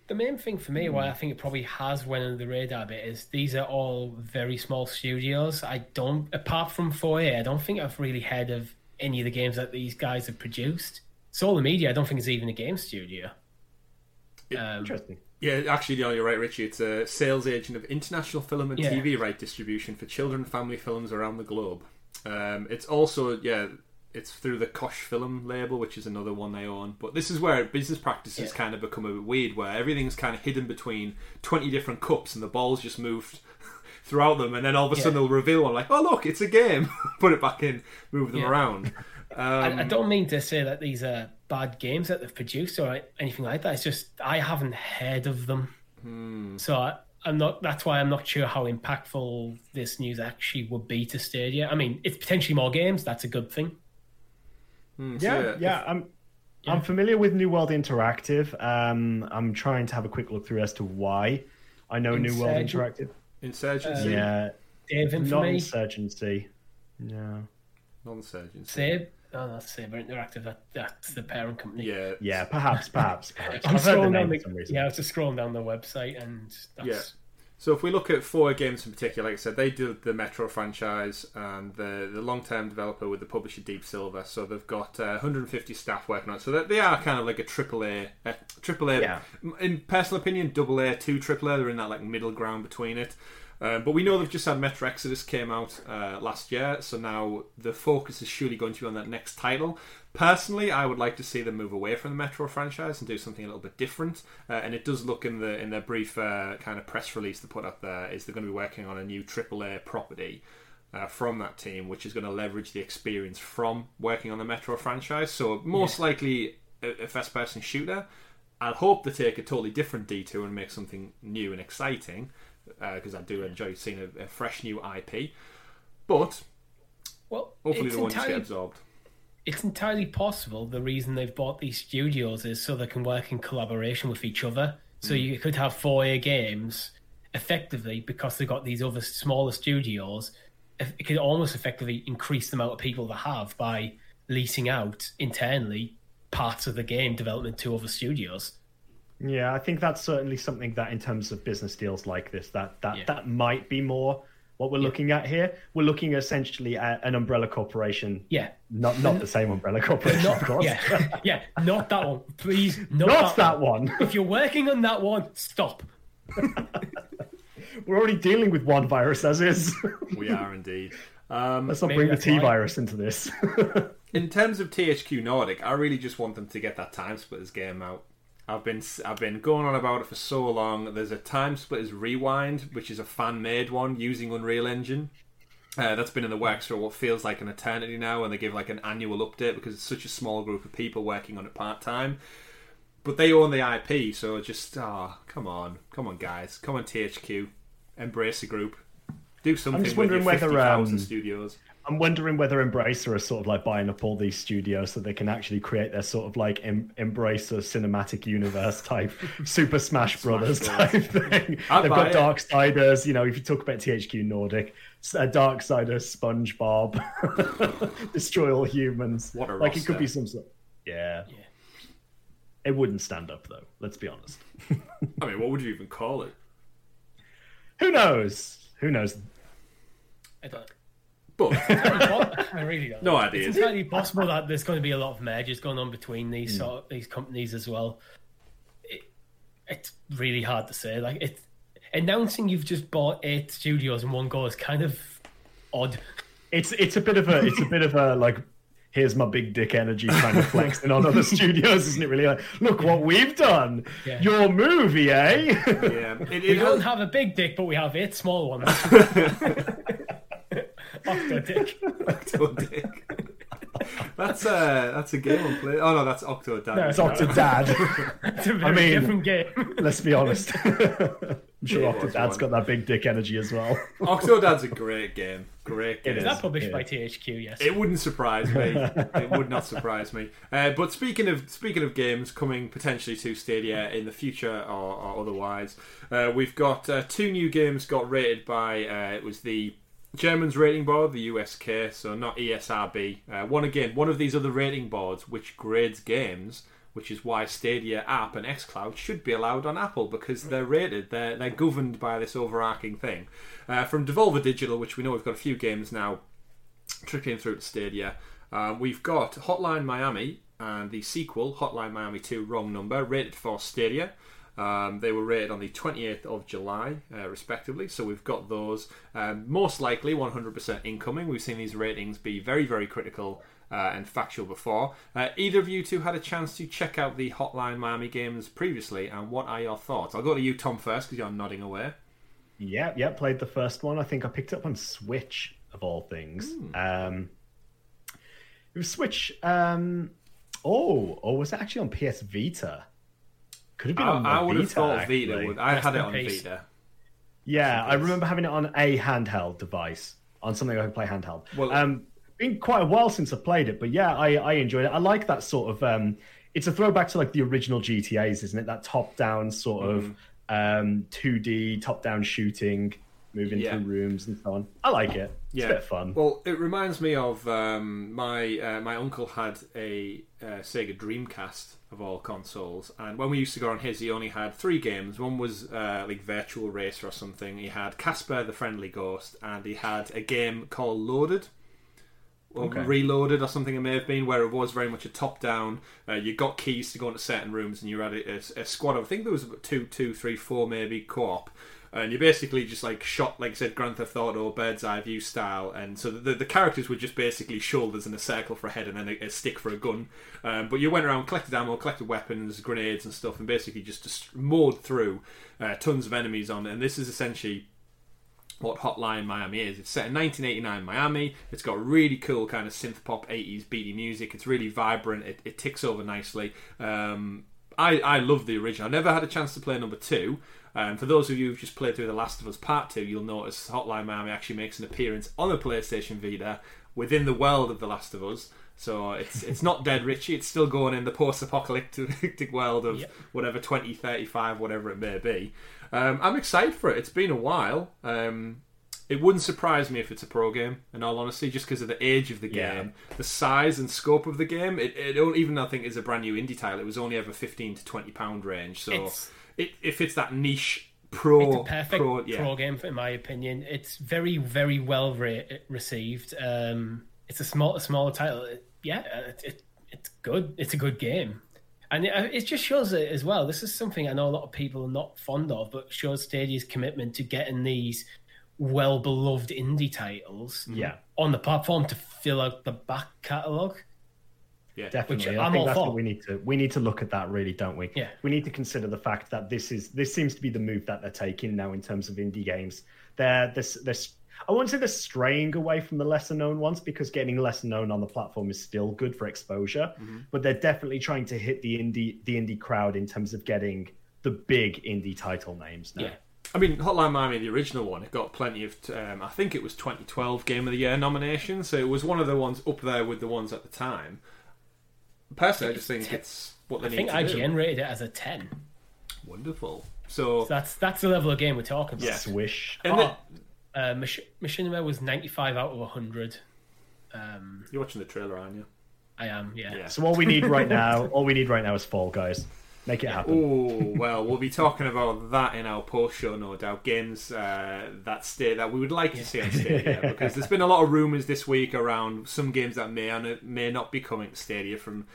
The main thing for me, why I think it probably has went under the radar a bit, is these are all very small studios. I don't, apart from 4A, I don't think I've really heard of any of the games that these guys have produced. Sola Media, I don't think is even a game studio. Um, Interesting. Yeah, actually, no, you're right, Richie. It's a sales agent of international film and Yeah. TV right distribution for children and family films around the globe. Um, it's also, yeah, it's through the Kosh Film label, which is another one they own. But this is where business practices Yeah. kind of become a bit weird, where everything's kind of hidden between 20 different cups and the balls just moved throughout them, and then all of a sudden Yeah. they'll reveal one, like, oh, look, it's a game. Put it back in, move them Yeah. around. I, Um, I don't mean to say that these are bad games that they've produced or anything like that. It's just I haven't heard of them, Hmm. so I, I'm not. That's why I'm not sure how impactful this news actually would be to Stadia. I mean, it's potentially more games. That's a good thing. Hmm, so Yeah, yeah. I'm Yeah. I'm familiar with New World Interactive. Um, I'm trying to have a quick look through as to why I know New World Interactive. Insurgency? Yeah, Day of Infamy, Insurgency. No. Non-insurgency. Sab. Oh, that's Saber Interactive. That, that's the parent company. Yeah, Yeah, perhaps, perhaps, perhaps. I'm I've heard the scrolling name down for the, some reason. yeah, I was just scrolling down the website and that's Yeah. So if we look at four games in particular, like I said, they did the Metro franchise and the the long term developer with the publisher Deep Silver. So they've got uh, 150 staff working on it. So they- they are kind of like a triple A, uh, triple A. Yeah. In personal opinion, double A, two triple A. They're in that like middle ground between it. Um, but we know they've just had Metro Exodus came out uh, last year, so now the focus is surely going to be on that next title. Personally, I would like to see them move away from the Metro franchise and do something a little bit different. Uh, and it does look in the in their brief uh, kind of press release they put out there is they're going to be working on a new AAA property uh, from that team, which is going to leverage the experience from working on the Metro franchise. So most likely a, a first person shooter. I'd hope they take a totally different detour and make something new and exciting because I do enjoy seeing a, a fresh new IP. But Well, hopefully the one just get absorbed. It's entirely possible the reason they've bought these studios is so they can work in collaboration with each other. So Hmm. you could have 4A games effectively because they've got these other smaller studios. It could almost effectively increase the amount of people they have by leasing out internally parts of the game development to other studios. Yeah, I think that's certainly something that, in terms of business deals like this, that that Yeah. that might be more what we're looking at here. We're looking essentially at an umbrella corporation, Yeah. not not the same umbrella corporation, Not, of course. yeah, yeah, not that one. Please, not, Not that, that one. one. If you're working on that one, stop. We're already dealing with one virus as is. We are indeed. Um, Let's not bring the T virus into this. in terms of THQ Nordic, I really just want them to get that Time Splitters game out. I've been I've been going on about it for so long. There's a Time Splitters Rewind, which is a fan made one using Unreal Engine. Uh, that's been in the works for what feels like an eternity now, and they give like an annual update because it's such a small group of people working on it part time. But they own the IP, so just ah, come on, come on, guys, come on, THQ, Embracer Group, do something just with your wondering whether, 50,000 um, studios. I'm wondering whether Embracer are sort of like buying up all these studios so they can actually create their sort of like em- Embracer cinematic universe type Super Smash Brothers Bros. type thing. I'd They've buy got it. Darksiders, you know, if you talk about THQ Nordic, s- uh, Darksiders, SpongeBob, Destroy All Humans. What a like it could be some sort. Yeah. Yeah. It wouldn't stand up though. Let's be honest. I mean, what would you even call it? Who knows? Who knows? I don't. But I really don't. No idea. It's entirely possible that there's going to be a lot of mergers going on between these Hmm. sort of, these companies as well. It, it's really hard to say. Like it, announcing you've just bought eight studios in one go is kind of odd. It's it's a bit of a it's a bit of a like here's my big dick energy kind of flexing on other studios, isn't it? Really, like look what we've done. Yeah. Your movie, eh? yeah, it, We it don't have a big dick, but we have eight small ones. Octo dick. Octo dick. that's uh, that's a game on play. Oh no, that's Octodad. No, It's Octodad. It's a very I mean- different game. Let's be honest. I'm sure Yeah, it was Octodad's got that big dick energy as well. Octodad's a great game. Great game. It Is is. that published yeah. by THQ? Yes. It wouldn't surprise me. it would not surprise me. Uh, but speaking of speaking of games coming potentially to Stadia in the future or, or otherwise, uh, we've got uh, two new games got rated by uh, it was the Germans rating board, the USK, so not ESRB. Uh, one again, one of these other rating boards which grades games. Which is why Stadia app and xCloud should be allowed on Apple because they're rated, they're they're governed by this overarching thing. Uh, from Devolver Digital, which we know we've got a few games now trickling through to Stadia. Um, we've got Hotline Miami and the sequel, Hotline Miami 2 Wrong Number, rated for Stadia. Um, they were rated on the 28th of July, uh, respectively. So we've got those. Um, most likely 100% incoming. We've seen these ratings be very, very critical uh, and factual before. Uh, either of you two had a chance to check out the Hotline Miami games previously, and what are your thoughts? I'll go to you, Tom, first, because you're nodding away. Yeah, yeah, played the first one. I think I picked up on Switch of all things. Um, it was Switch. Um, oh, or was it actually on PS Vita? Could have been on I, I the would have Vita, thought actually. Vita would. I Rest had it on peace. Vita. Yeah, I remember having it on a handheld device, on something I could play handheld. Well- um, been quite a while since I played it, but yeah, I, I enjoyed it. I like that sort of. Um, it's a throwback to like the original GTA's, isn't it? That top-down sort of Mm-hmm. um, 2D top-down shooting, moving Yeah. through rooms and so on. I like it. It's a bit fun. Well, it reminds me of um, my uh, my uncle had a uh, Sega Dreamcast of all consoles, and when we used to go on his, he only had three games. One was uh, like Virtual Racer or something. He had Casper the Friendly Ghost, and he had a game called Loaded. Or Okay. Reloaded or something it may have been, where it was very much a top-down. Uh, you got keys to go into certain rooms, and you had a, a, a squad of I think there was about two, two, three, four maybe co-op, and you basically just like shot like I said Grand Theft Auto bird's eye view style, and so the, the characters were just basically shoulders and a circle for a head and then a, a stick for a gun. Um, but you went around, collected ammo, collected weapons, grenades and stuff, and basically just, just mowed through uh, tons of enemies on. And this is essentially what Hotline Miami is. It's set in 1989 Miami. It's got really cool kind of synth pop 80s beaty music. It's really vibrant. It, it ticks over nicely. Um, I, I love the original. I never had a chance to play number two. Um, for those of you who've just played through The Last of Us Part 2, you'll notice Hotline Miami actually makes an appearance on a PlayStation Vita within the world of The Last of Us. So it's it's not dead, Richie. It's still going in the post-apocalyptic world of Yep. whatever 2035, whatever it may be. Um, I'm excited for it. It's been a while. Um, it wouldn't surprise me if it's a pro game, in all honesty, just because of the age of the Yeah. game, the size and scope of the game. It, it even though I think it's a brand new indie title, it was only ever 15 to 20 pound range. So It's- it, if it's that niche pro, It's a perfect pro, pro, game, in my opinion. It's very, very well re- received. Um, it's a small, a smaller title. It- yeah, it, it, it's good. It's a good game, and it, it just shows it as well. This is something I know a lot of people are not fond of, but shows Stadia's commitment to getting these well beloved indie titles Yeah, on the platform to fill out the back catalogue. Yeah, definitely. Which I I'm think all that's for. what we need to we need to look at that really, don't we? Yeah. We need to consider the fact that this is this seems to be the move that they're taking now in terms of indie games. They're this this I won't say they're straying away from the lesser known ones because getting lesser known on the platform is still good for exposure, but they're definitely trying to hit the indie the indie crowd in terms of getting the big indie title names now. Yeah. I mean, Hotline Miami, the original one, it got plenty of. Um, I think it was 2012 Game of the Year nominations, so it was one of the ones up there with the ones at the time. Personally, I just think it's what they I need think to do. IGN rated it as a ten. Wonderful. So, So that's that's the level of game we're talking about. Yeah. Swish. and Oh, then- Uh, Mach- Machinima was 95 out of 100. Um, you're watching the trailer, aren't you? I am, yeah. Yeah. So all we need right now, all we need right now is Fall Guys. Make it happen. Oh well, we'll be talking about that in our post show, no doubt. Games uh, that stay that we would like to see on Stadia because there's been a lot of rumours this week around some games that may or may not be coming to Stadia from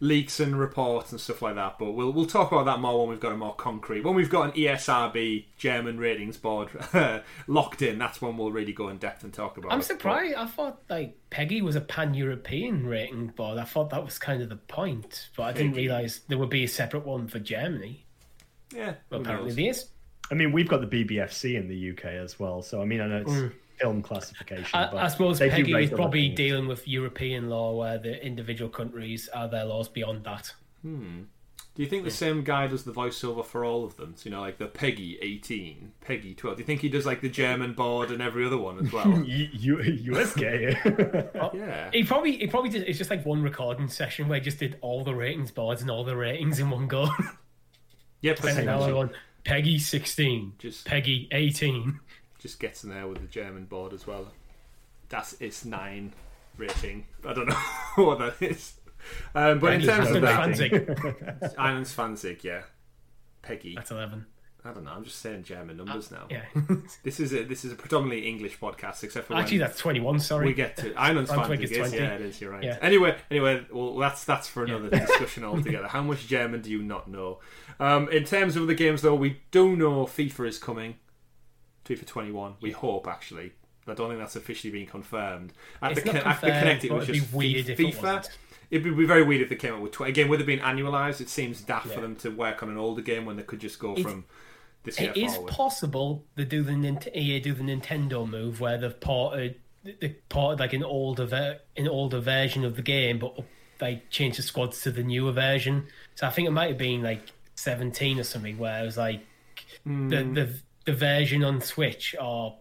leaks and reports and stuff like that. But we'll we'll talk about that more when we've got a more concrete. When we've got an ESRB German ratings board locked in, that's when we'll really go in depth and talk about. I'm it. surprised. I thought like PEGI was a pan-European rating board. I thought that was kind of the point, but I didn't realize there would be a separate one for Germany. Yeah, But apparently there is. I mean, we've got the BBFC in the UK as well. So I mean, I know it's mm. Film classification. I, but I suppose PEGI is probably Latino. dealing with European law where the individual countries are their laws beyond that. Hmm. Do you think the same guy does the voiceover for all of them? So, you know, like the PEGI 18, PEGI 12. Do you think he does like the German board and every other one as well? U- U- USK. yeah. He probably he probably did. It's just like one recording session where he just did all the ratings boards and all the ratings in one go. Yeah, and pretty now much. I want PEGI sixteen, Just- PEGI eighteen. Just gets in there with the German board as well. That's it's nine rating. I don't know what that is. Um, but in terms of that, Fanzig. Islands Fanzig, yeah, PEGI. That's eleven. I don't know. I'm just saying German numbers now. Yeah. This is a this is a predominantly English podcast, except for Actually, that's twenty-one. Sorry. we get to Islands I'm Fanzig. thinking Is, 20. yeah, it is. You're right. Yeah. Anyway, anyway, well, that's that's for another discussion altogether. How much German do you not know? Um, in terms of the games, though, we do know FIFA is coming. FIFA 21. We hope actually. I don't think that's officially been confirmed. At It's the, not Con- at the confirmed, Connect, it was just be weird Fi- if it FIFA. wasn't. It'd be very weird if they came up with 20. Again, with it being annualized, it seems daft for them to work on an older game when they could just go It's- from this year It is forward. possible they do the EA do the Nintendo move where they've ported they ported like an older ver- an older version of the game, but they changed the squads to the newer version. So I think it might have been like seventeen or something, where it was like Hmm. the the the version on Switch or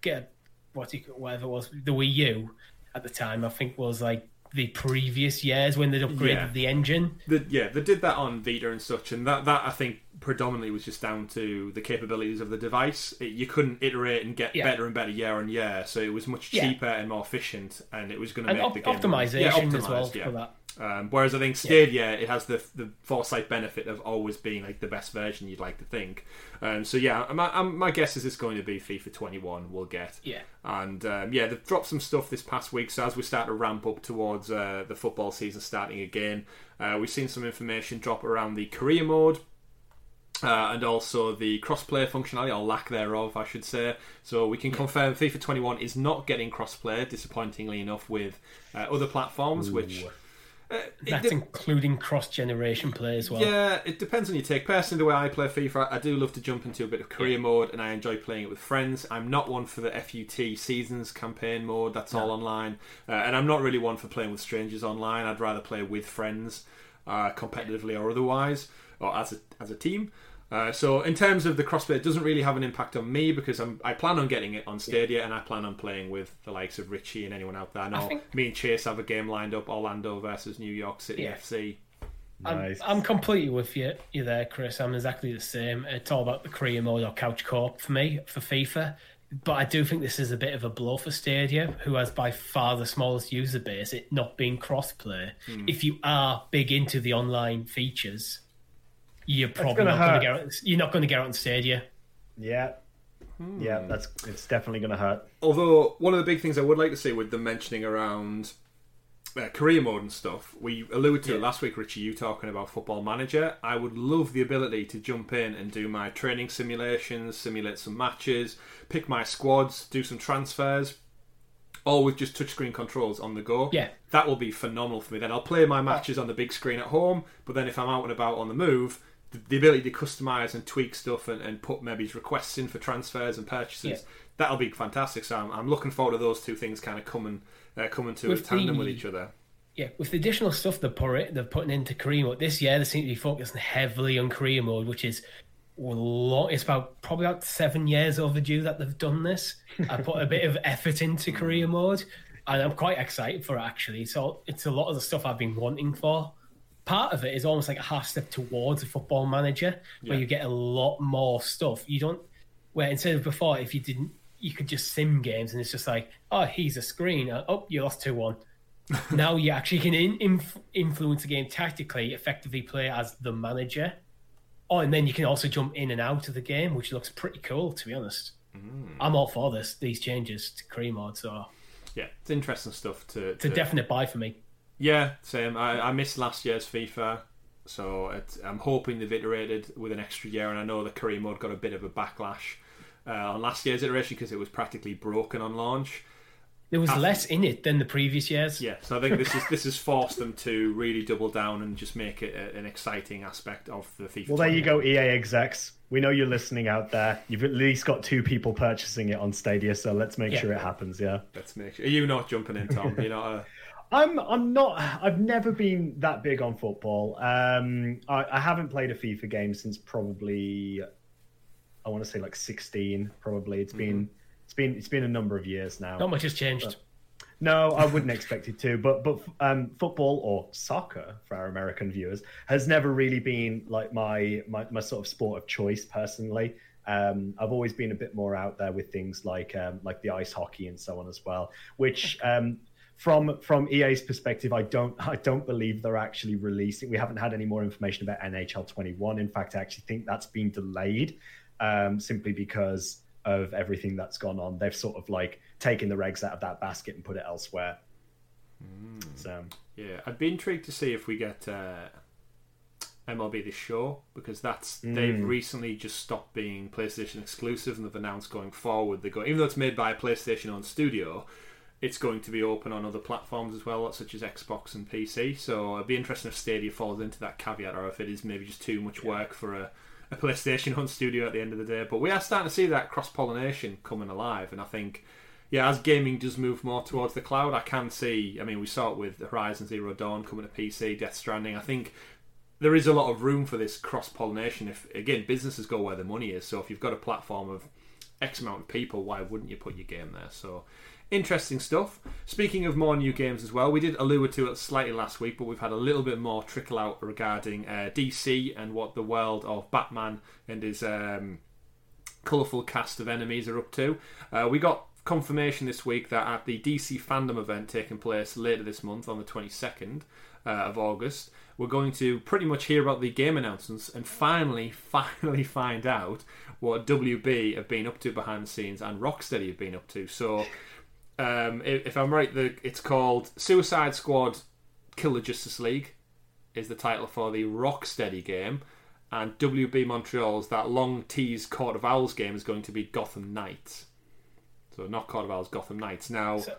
get what you whatever it was the Wii U at the time. I think was like the previous years when they'd upgraded Yeah. the engine. The, yeah, they did that on Vita and such, and that, that I think predominantly was just down to the capabilities of the device. It, you couldn't iterate and get Yeah. better and better year on year, so it was much Yeah. cheaper and more efficient, and it was going to make op- the game optimization yeah, as well optimized, yeah. for that. Um, whereas I think Stadia, it has the the foresight benefit of always being like the best version you'd like to think. Um, so yeah, my, um, my guess is it's going to be FIFA 21. We'll get. Yeah. And um, yeah, they've dropped some stuff this past week. So as we start to ramp up towards uh, the football season starting again, uh, we've seen some information drop around the career mode. Uh, and also the crossplay functionality, or lack thereof, I should say. So we can confirm FIFA 21 is not getting crossplay, disappointingly enough, with uh, other platforms, which. Uh, That's de- including cross generation play as well. yeah, it depends on your take. Personally, the way I play FIFA, I do love to jump into a bit of career mode, and I enjoy playing it with friends. I'm not one for the FUT seasons campaign mode; that's all online, uh, and I'm not really one for playing with strangers online. I'd rather play with friends, uh, competitively or otherwise, or as a as a team. Uh, so, in terms of the crossplay, it doesn't really have an impact on me because I'm, I plan on getting it on Stadia, and I plan on playing with the likes of Richie and anyone out there. I know think- me and Chase have a game lined up: Orlando versus New York City Yeah. FC. nice. I'm, I'm completely with you. You there, Chris. I'm exactly the same. It's all about the career mode or couch co-op for me for FIFA. But I do think this is a bit of a blow for Stadia, who has by far the smallest user base. It not being crossplay. Hmm. If you are big into the online features, you're probably gonna not going to get out. You're not going to get out on Stadia. yeah. Yeah, that's it's definitely going to hurt. Although one of the big things I would like to see with the mentioning around uh, career mode and stuff, we alluded to it last week, Richie. You talking about Football Manager. I would love the ability to jump in and do my training simulations, simulate some matches, pick my squads, do some transfers, all with just touchscreen controls on the go. Yeah. that will be phenomenal for me. Then I'll play my matches on the big screen at home, but then if I'm out and about on the move. The, ability to customize and tweak stuff and, and put maybe requests in for transfers and purchases Yeah. that'll be fantastic. So I'm, I'm looking forward to those two things kind of coming uh, coming to a With tandem the- with each other. Yeah, with the additional stuff they're, put, they're putting into career mode this year, they seem to be focusing heavily on career mode, which is a lot. It's about probably about seven years overdue that they've done this. I put a bit of effort into career mode, and I'm quite excited for it actually. So it's a lot of the stuff I've been wanting for. Part of it is almost like a half step towards a football manager, where Yeah. you get a lot more stuff. You don't where instead of before, if you didn't, you could just sim games, and it's just like, oh, he's a screen. Uh, Oh, you lost two one now you actually can in, inf- influence the game tactically, effectively play as the manager. Oh, and then you can also jump in and out of the game, which looks pretty cool, to be honest. I'm all for this, these changes to career mode, so Yeah, it's interesting stuff to. it's a definite buy for me. Yeah, same. I, I missed last year's FIFA, so it, I'm hoping they've iterated with an extra year. And I know the career mode got a bit of a backlash uh, on last year's iteration because it was practically broken on launch. There was less in it than the previous years. Yeah, so I think this is this has forced them to really double down and just make it a, an exciting aspect of the FIFA. Well, there you go, EA execs. We know you're listening out there. You've at least got two people purchasing it on Stadia, so let's make Yeah. sure it happens. Yeah. Let's make sure. Are you not jumping in, Tom? You're not. A... I'm I'm not I've never been that big on football. Um I, I haven't played a FIFA game since probably I want to say like 16 probably. It's been it's been it's been a number of years now. Not much has changed. No, I wouldn't expect it to, but but um football or soccer for our American viewers has never really been like my my, my sort of sport of choice personally. Um, I've always been a bit more out there with things like um, like the ice hockey and so on as well, which um, from from EA's perspective, I don't I don't believe they're actually releasing. We haven't had any more information about NHL 21. In fact, I actually think that's been delayed um, simply because of everything that's gone on. They've sort of like taken the regs out of that basket and put it elsewhere. So Yeah, I'd be intrigued to see if we get uh, MLB The Show because that's they've recently just stopped being PlayStation exclusive and they've announced going forward they go even though it's made by a PlayStation owned studio, it's going to be open on other platforms as well, such as Xbox and PC. So it'd be interesting if Stadia falls into that caveat or if it is maybe just too much work for a, a PlayStation owned studio at the end of the day. But we are starting to see that cross pollination coming alive, and I think yeah, as gaming does move more towards the cloud, I can see. I mean, we saw it with Horizon Zero Dawn coming to PC, Death Stranding. I think there is a lot of room for this cross pollination. If again, businesses go where the money is. So if you've got a platform of X amount of people, why wouldn't you put your game there? So interesting stuff. Speaking of more new games as well, we did allude to it slightly last week, but we've had a little bit more trickle out regarding uh, DC and what the world of Batman and his um, colourful cast of enemies are up to. Uh, we got confirmation this week that at the DC fandom event taking place later this month on the 22nd uh, of August, we're going to pretty much hear about the game announcements and finally, finally find out what WB have been up to behind the scenes and Rocksteady have been up to. So, um, if, if I'm right, the, it's called Suicide Squad Kill the Justice League is the title for the Rocksteady game. And WB Montreal's that long teased Court of Owls game is going to be Gotham Knights. So not Court of Owls, Gotham Knights. Now, So-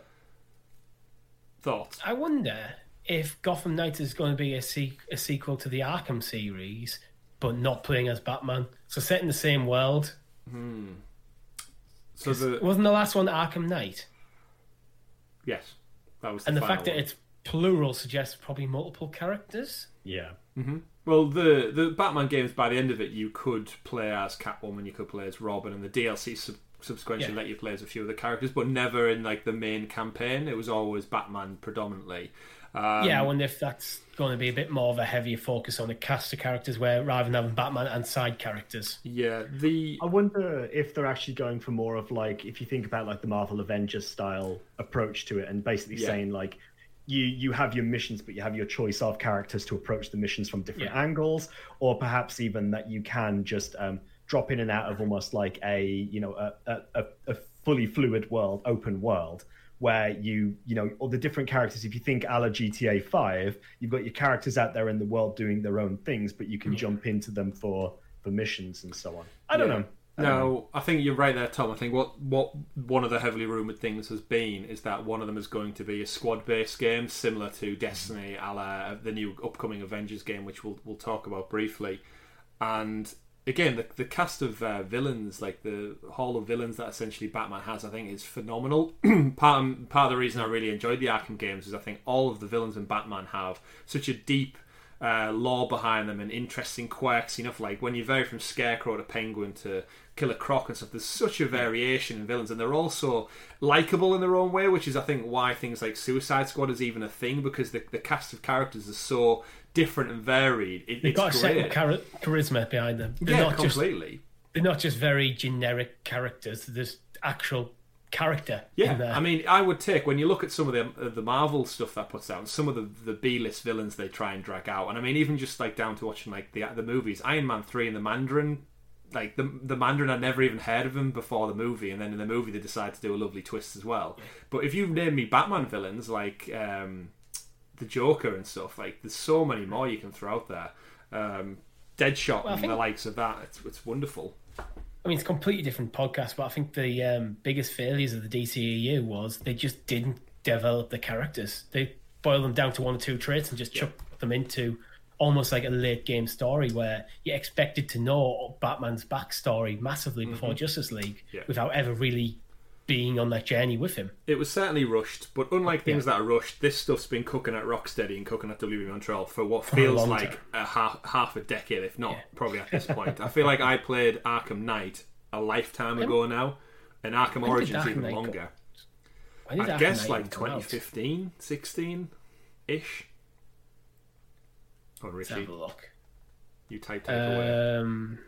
thoughts? I wonder if Gotham Knights is going to be a, se- a sequel to the Arkham series, but not playing as Batman. So set in the same world. Hmm. So the Wasn't the last one Arkham Knight? yes, that was the And the final fact that it's plural suggests probably multiple characters. yeah. Mm-hmm. Well, the the Batman games by the end of it, you could play as Catwoman, you could play as Robin, and the DLC sub- subsequently Yeah. let you play as a few other characters, but never in like the main campaign. It was always Batman predominantly. Um, yeah, I wonder if that's going to be a bit more of a heavier focus on the cast of characters, where rather than having Batman and side characters. yeah. The I wonder if they're actually going for more of like if you think about like the Marvel Avengers style approach to it and basically Yeah. saying like you you have your missions but you have your choice of characters to approach the missions from different Yeah. angles or perhaps even that you can just um, drop in and out of almost like a you know a, a, a, a fully fluid world open world where you you know all the different characters if you think a la gta 5 you've got your characters out there in the world doing their own things but you can mm. jump into them for for missions and so on i don't Yeah. know I don't know. No, I think you're right there, Tom. I think what what one of the heavily rumored things has been is that one of them is going to be a squad-based game, similar to Destiny, a la the new upcoming Avengers game, which we'll we'll talk about briefly. And again, the the cast of uh, villains, like the hall of villains that essentially Batman has, I think is phenomenal. part of, part of the reason I really enjoyed the Arkham games is I think all of the villains in Batman have such a deep uh, lore behind them and interesting quirks. Enough like when you vary from Scarecrow to Penguin to Killer Croc and stuff. There's such a variation in villains, and they're also likable in their own way, which is I think why things like Suicide Squad is even a thing because the, the cast of characters is so different and varied. It, They've it's got a great. char- charisma behind them. They're yeah, not just completely. they're not just very generic characters. There's actual character Yeah, in there. I mean, I would take when you look at some of the uh, the Marvel stuff that puts out, some of the the B list villains they try and drag out, and I mean, even just like down to watching like the the movies, Iron Man three and the Mandarin. Like the the Mandarin, I'd never even heard of him before the movie, and then in the movie they decide to do a lovely twist as well. But if you name me Batman villains like um, the Joker and stuff, like there's so many more you can throw out there. Um, Deadshot Well, and think- the likes of that, it's it's wonderful. I mean, it's a completely different podcast, but I think the um, biggest failures of the DCEU was they just didn't develop the characters. They boiled them down to one or two traits and just Yeah. chucked them into almost like a late game story where you expected to know Batman's backstory massively before Justice League Mm-hmm. Yeah. without ever really being on that journey with him. It was certainly rushed, but unlike things that are rushed, this stuff's been cooking at Rocksteady and cooking at WB Montreal for what a feels long like a half half a decade, if not Yeah. probably at this point. I feel like I played Arkham Knight a lifetime ago now, and Arkham When Origins Arkham even Knight longer. Did I Arkham guess Knight like even 2015, 16 ish. Oh, Let's have a look. you type type away. Um,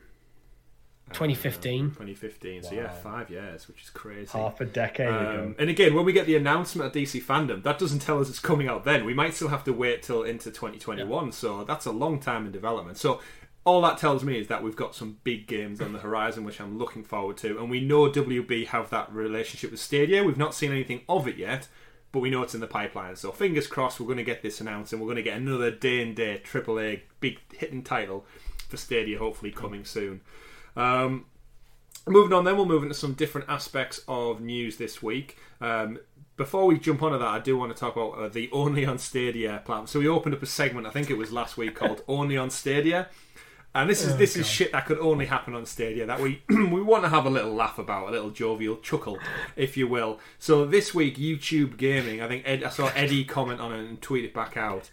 Um, 2015. 2015. So yeah, five years, which is crazy. Half a decade ago. Um, and again, when we get the announcement of DC fandom, that doesn't tell us it's coming out then. We might still have to wait till into 2021. So that's a long time in development. So all that tells me is that we've got some big games on the horizon, which I'm looking forward to. And we know WB have that relationship with Stadia. We've not seen anything of it yet, but we know it's in the pipeline. So fingers crossed, we're going to get this announced, and we're going to get another day and day AAA big hitting title for Stadia, hopefully coming soon. Um, Moving on, then we'll move into some different aspects of news this week. Um, before we jump onto that, I do want to talk about uh, the Only on Stadia platform. So we opened up a segment, I think it was last week, called Only on Stadia, and this is this is shit that could only happen on Stadia that we we want to have a little laugh about, a little jovial chuckle, if you will. So this week, YouTube Gaming, I think Ed, I saw Eddie comment on it and tweet it back out.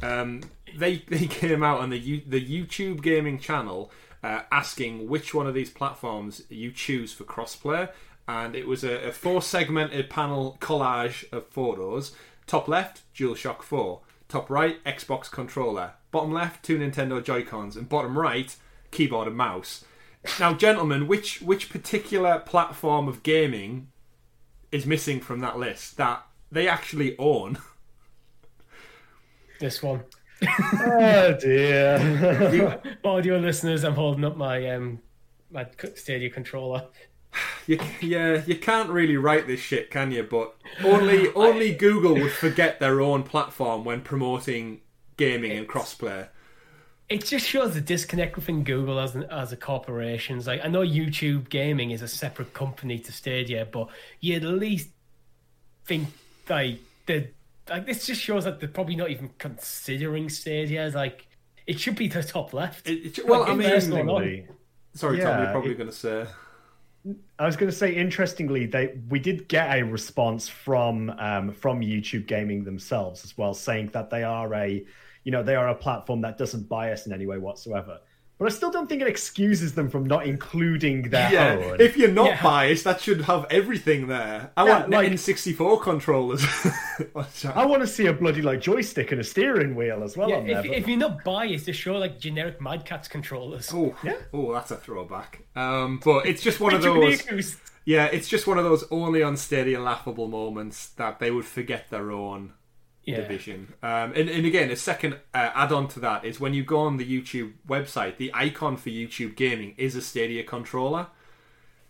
Um, they they came out on the U, the YouTube Gaming channel uh, asking which one of these platforms you choose for crossplay, and it was a, a four segmented panel collage of photos. Top left, DualShock 4. Top right, Xbox controller. Bottom left, two Nintendo Joy Cons, and bottom right, keyboard and mouse. Now, gentlemen, which which particular platform of gaming is missing from that list that they actually own? This one. Oh dear. Audio listeners, I'm holding up my um my Stadia controller. You, yeah, you can't really write this shit, can you? But only only Google would forget their own platform when promoting gaming and crossplay. It just shows the disconnect within Google as an, as a corporation. It's Like I know YouTube Gaming is a separate company to Stadia, but you at least think like the like this just shows that they're probably not even considering Stadia. as like it should be the top left. It- it- well, Like, I mean, interestingly- Interestingly, sorry, Tom, you're probably going to say. I was going to say, interestingly, they we did get a response from um, from YouTube Gaming themselves as well, saying that they are a you know they are a platform that doesn't bias in any way whatsoever. But I still don't think it excuses them from not including their Yeah, own. if you're not Yeah. biased, that should have everything there. I Yeah, want like- N64 controllers. I want to see a bloody like joystick and a steering wheel as well Yeah, on there. if, but- if you're not biased, just show like generic Mad Catz controllers. oh, Yeah. oh, that's a throwback. Um, but it's just one of those. Yeah, it's just one of those only on Stadia laughable moments that they would forget their own Yeah. division. Um, and, and again, a second uh, add on to that is when you go on the YouTube website, the icon for YouTube Gaming is a Stadia controller.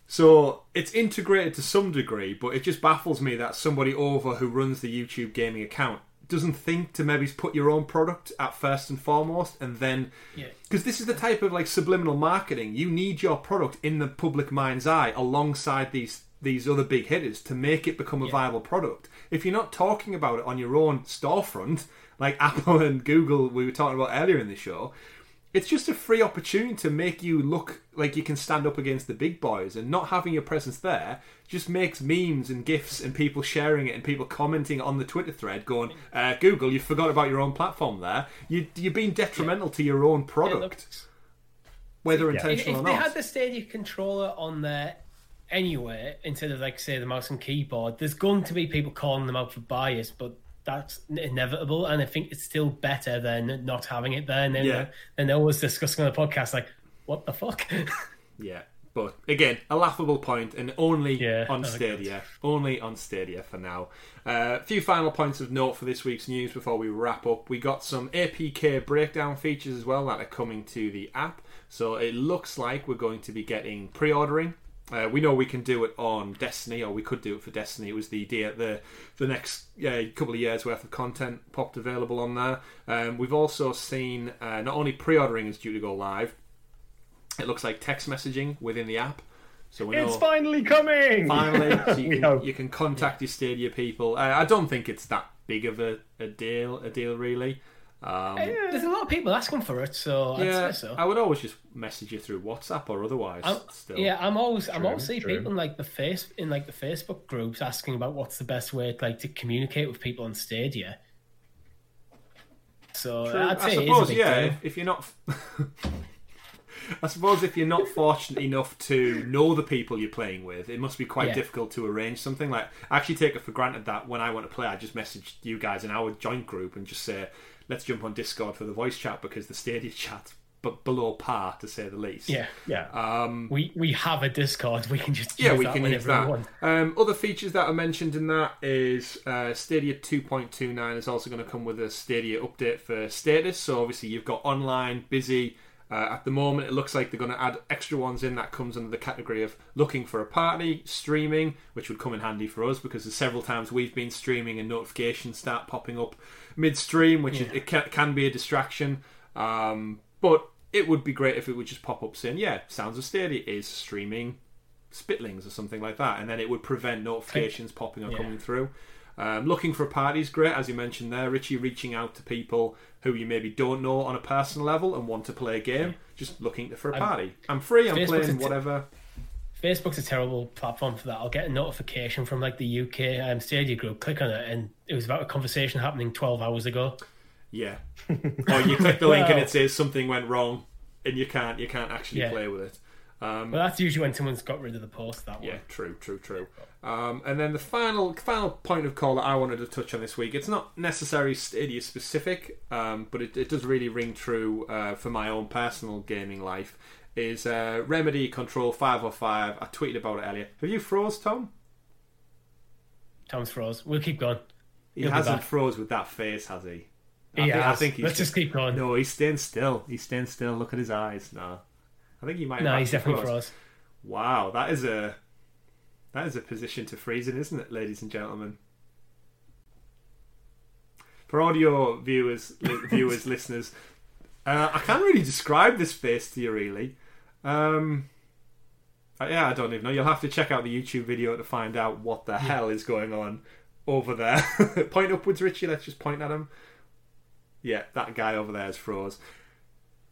So it's integrated to some degree, but it just baffles me that somebody over who runs the YouTube Gaming account doesn't think to maybe put your own product at first and foremost and then Yeah. because this is the type of like subliminal marketing you need your product in the public mind's eye alongside these these other big hitters to make it become a viable product. If you're not talking about it on your own storefront like apple and google we were talking about earlier in the show it's just a free opportunity to make you look like you can stand up against the big boys and not having your presence there just makes memes and gifs and people sharing it and people commenting on the twitter thread going uh, google you forgot about your own platform there. You, you're being detrimental to your own product look, whether if, intentional if or they had the Stadia controller on there anyway, instead of like say the mouse and keyboard, there's going to be people calling them out for bias, but that's inevitable. And I think it's still better than not having it there. And then, Yeah. then they're always discussing on the podcast like, what the fuck? Yeah, but again, a laughable point, and only Yeah, on oh. Stadia. Only on Stadia for now. A few final points of note for this week's news before we wrap up. We got some APK breakdown features as well that are coming to the app. So it looks like we're going to be getting pre-ordering. Uh, we know we can do it on Destiny, or we could do it for Destiny. It was the idea the the next uh, couple of years worth of content popped available on there. Um, we've also seen uh, not only pre-ordering is due to go live, it looks like text messaging within the app So we It's know finally coming. finally so you, can, you can contact your Stadia people. Uh, I don't think it's that big of a, a deal, a deal really. Um, There's a lot of people asking for it, so I'd yeah, say so. I would always just message you through WhatsApp or otherwise. I'm, still, yeah, I'm always I'm always seeing people in like the face in like the Facebook groups asking about what's the best way like to communicate with people on Stadia. So True. I'd I say it is a suppose, big yeah. If, if you're not, I suppose if you're not fortunate enough to know the people you're playing with, it must be quite Yeah. difficult to arrange something. Like, I actually take it for granted that when I want to play, I just message you guys in our joint group and just say, "Let's jump on Discord for the voice chat," because the Stadia chat, but below par to say the least. Yeah, Yeah. Um, we we have a Discord. We can just yeah, we can use that. Um, other features that are mentioned in that is uh, Stadia 2.29 is also going to come with a Stadia update for status. So obviously you've got online, busy. Uh, at the moment, it looks like they're going to add extra ones in that comes under the category of looking for a party, streaming, which would come in handy for us because there's several times we've been streaming and notifications start popping up midstream, which is, it can, can be a distraction. Um, but it would be great if it would just pop up saying, "Yeah, Sounds of Stadia is streaming Spitlings or something like that, and then it would prevent notifications popping or Yeah. coming through. Um, looking for a party is great, as you mentioned there, Richie. Reaching out to people who you maybe don't know on a personal level and want to play a game, just looking for a I'm- party. I'm free. I'm Facebook's playing t- whatever. Facebook's a terrible platform for that. I'll get a notification from like the UK um, Stadia group, click on it, and it was about a conversation happening 12 hours ago. Yeah. or you click the link and it says something went wrong, and you can't you can't actually Yeah. play with it. Um, But that's usually when someone's got rid of the post. That one. Yeah, true, true, true. Um, and then the final final point of call that I wanted to touch on this week, it's not necessarily Stadia specific, um, but it, it does really ring true uh, for my own personal gaming life, is uh, Remedy Control 505. I tweeted about it earlier. Have you froze, Tom? Tom's froze. We'll keep going. He He'll be hasn't froze with that face, has he? I He think, I think he's Let's just keep going. No, he's staying still. He's staying still. Look at his eyes. No. I think he might have No, he's definitely froze. froze. Wow, that is a that is a position to freeze in, isn't it, ladies and gentlemen? For audio viewers, li- viewers, listeners, uh, I can't really describe this face to you. Really, um, uh, yeah, I don't even know. You'll have to check out the YouTube video to find out what the hell is going on over there. point upwards, Richie. Let's just point at him. Yeah, that guy over there is froze.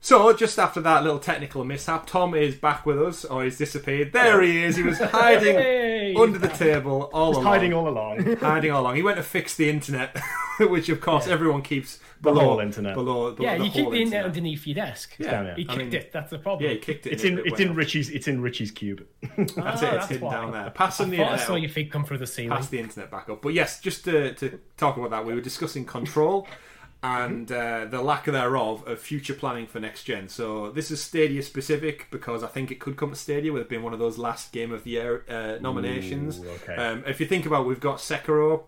So, just after that little technical mishap, Tom is back with us, or he's disappeared. There he is. He was hiding Hey! under the table all Just along. hiding all along. hiding all along. He went to fix the internet, which of course Yeah. everyone keeps The below whole internet. Below, below Yeah, the you keep the internet internet. underneath your desk. Yeah, down here. He I kicked mean, it. That's the problem. Yeah, he kicked it. It's and in it it's went in off. Richie's it's in Richie's cube. That's Ah, it. It's that's hidden why. down there. Pass I the thought I saw your feet come through the ceiling. pass the internet back up. But yes, just to, to talk about that, we were discussing control and uh, the lack thereof of future planning for next gen. So this is Stadia specific because I think it could come to Stadia with it being one of those last Game of the Year uh, nominations. Ooh, okay. Um, if you think about, it, we've got Sekiro.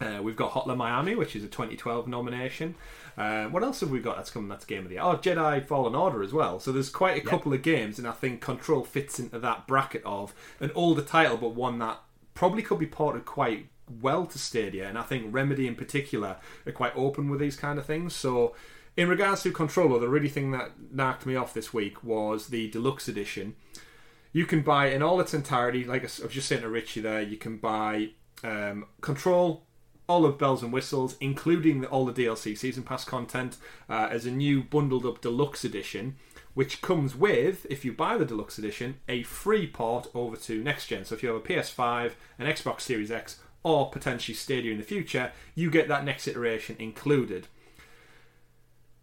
Uh, we've got Hotline Miami, which is a 2012 nomination. Uh, what else have we got that's coming? That's Game of the Year. Oh, Jedi Fallen Order as well. So there's quite a couple of games, and I think Control fits into that bracket of an older title, but one that probably could be ported quite well to Stadia. And I think Remedy in particular are quite open with these kind of things. So in regards to Controller, the really thing that knocked me off this week was the deluxe edition. You can buy in all its entirety, like I was just saying to Richie there, you can buy um, Control, all of bells and whistles, including the, all the DLC season pass content, uh, as a new bundled up deluxe edition, which comes with, if you buy the deluxe edition, a free port over to next gen. So if you have a PS5, an Xbox Series X, or potentially Stadia in the future, you get that next iteration included.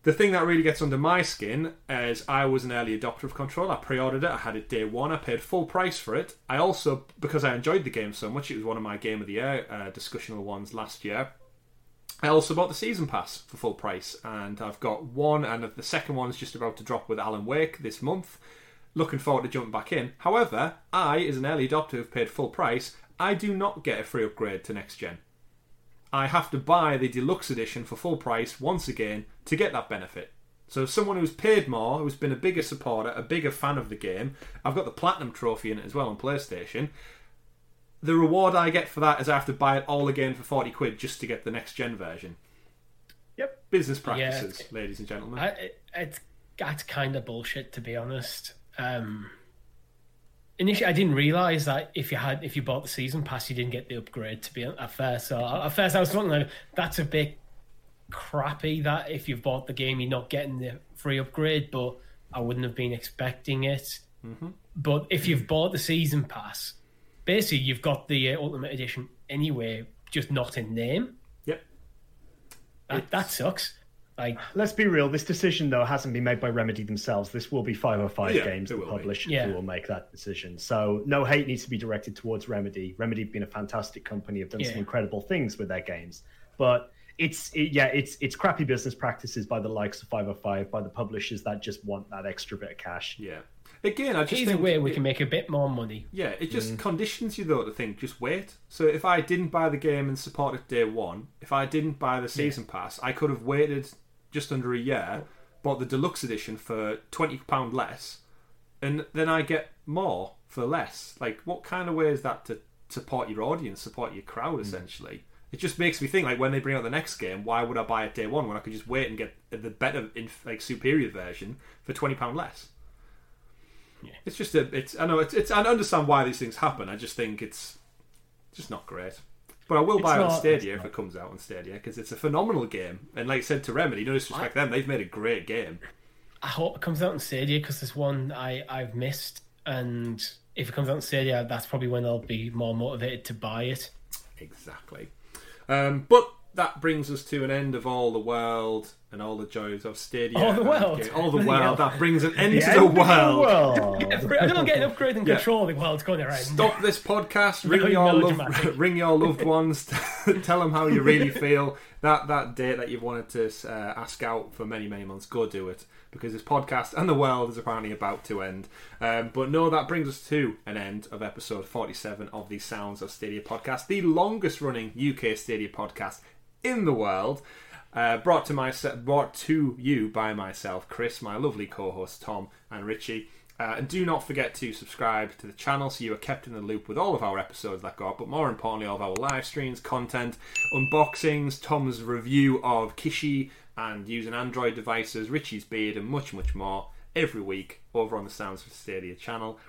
The thing that really gets under my skin is I was an early adopter of Control. I pre-ordered it. I had it day one. I paid full price for it. I also, because I enjoyed the game so much, it was one of my Game of the Year uh, discussional ones last year. I also bought the season pass for full price, and I've got one, and the second one's just about to drop with Alan Wake this month. Looking forward to jumping back in. However, I, as an early adopter who've paid full price, I do not get a free upgrade to next gen. I have to buy the deluxe edition for full price once again to get that benefit. So, someone who's paid more, who's been a bigger supporter, a bigger fan of the game, I've got the platinum trophy in it as well on PlayStation. The reward I get for that is I have to buy it all again for 40 quid just to get the next gen version. Yep. Business practices, it's- ladies and gentlemen. I, it, it's that's kind of bullshit to be honest. Um, initially I didn't realize that if you had if you bought the season pass, you didn't get the upgrade. To be at first, so at first I was thinking like that's a bit crappy. That if you've bought the game, you're not getting the free upgrade. But I wouldn't have been expecting it. Mm-hmm. But if you've bought the season pass, basically you've got the uh, Ultimate Edition anyway, just not in name. Yep. That, that sucks. Like, Let's be real. This decision, though, hasn't been made by Remedy themselves. This will be 505 Yeah, Games, it the will be. publisher, Yeah. who will make that decision. So no hate needs to be directed towards Remedy. Remedy have been a fantastic company, have done some incredible things with their games, but it's it, yeah, it's it's crappy business practices by the likes of 505, by the publishers that just want that extra bit of cash. Yeah. Again, I just either think way, we it- can make a bit more money. Yeah, it Mm. just conditions you though to think just wait. So if I didn't buy the game and support it day one, if I didn't buy the season pass, I could have waited just under a year, bought the deluxe edition for twenty pound less, and then I get more for less. Like, what kind of way is that to support your audience, support your crowd? Mm. Essentially, it just makes me think like when they bring out the next game, why would I buy it day one when I could just wait and get the better, like superior version for twenty pound less? It's just a. It's. I know. It's. It's. I understand why these things happen. I just think it's just not great. But I will It's buy it on Stadia if it comes out on Stadia because it's a phenomenal game. And like I said to Remedy, no disrespect them, they've made a great game. I hope it comes out on Stadia because there's one I I've missed, and if it comes out on Stadia, that's probably when I'll be more motivated to buy it. Exactly. Um, but that brings us to an end of all the world and all the joys of Stadia. All the world? game- All the world. hell. That brings an end The to end the world. world. I'm gonna get an upgrade and Yeah. control the world's going around. Stop this podcast. Ring Very your love, melodramatic. ring your loved ones. tell them how you really feel. That that date that you've wanted to uh, ask out for many many months. Go do it because this podcast and the world is apparently about to end. Um, but no, that brings us to an end of episode forty-seven of the Sounds of Stadia podcast, the longest running UK Stadia podcast in the world. Uh, brought to my brought to you by myself, Chris, my lovely co-host Tom, and Richie. Uh, and do not forget to subscribe to the channel so you are kept in the loop with all of our episodes that go up, but more importantly, all of our live streams, content, unboxings, Tom's review of Kishi and using Android devices, Richie's beard, and much, much more every week over on the Sounds of Stadia channel.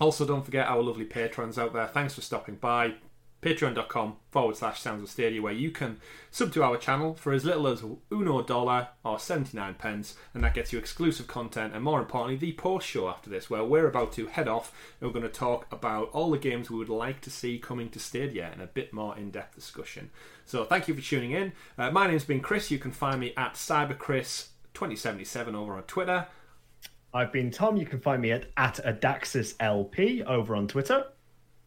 Also, don't forget our lovely patrons out there. Thanks for stopping by. Patreon.com forward slash Sounds of Stadia, where you can sub to our channel for as little as uno dollar or 79 pence, and that gets you exclusive content and, more importantly, the post show after this, where we're about to head off and we're going to talk about all the games we would like to see coming to Stadia in a bit more in depth discussion. So, thank you for tuning in. Uh, my name's been Chris. You can find me at CyberChris2077 over on Twitter. I've been Tom. You can find me at, at AdaxisLP over on Twitter.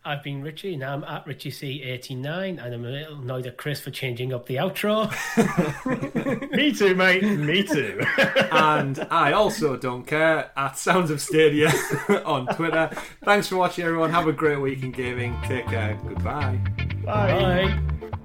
I've been Richie, and I'm at RichieC89, and I'm a little annoyed at Chris for changing up the outro. Me too, mate. Me too. and I also don't care at Sounds of Stadia on Twitter. Thanks for watching, everyone. Have a great week in gaming. Take care. Goodbye. Bye. Bye.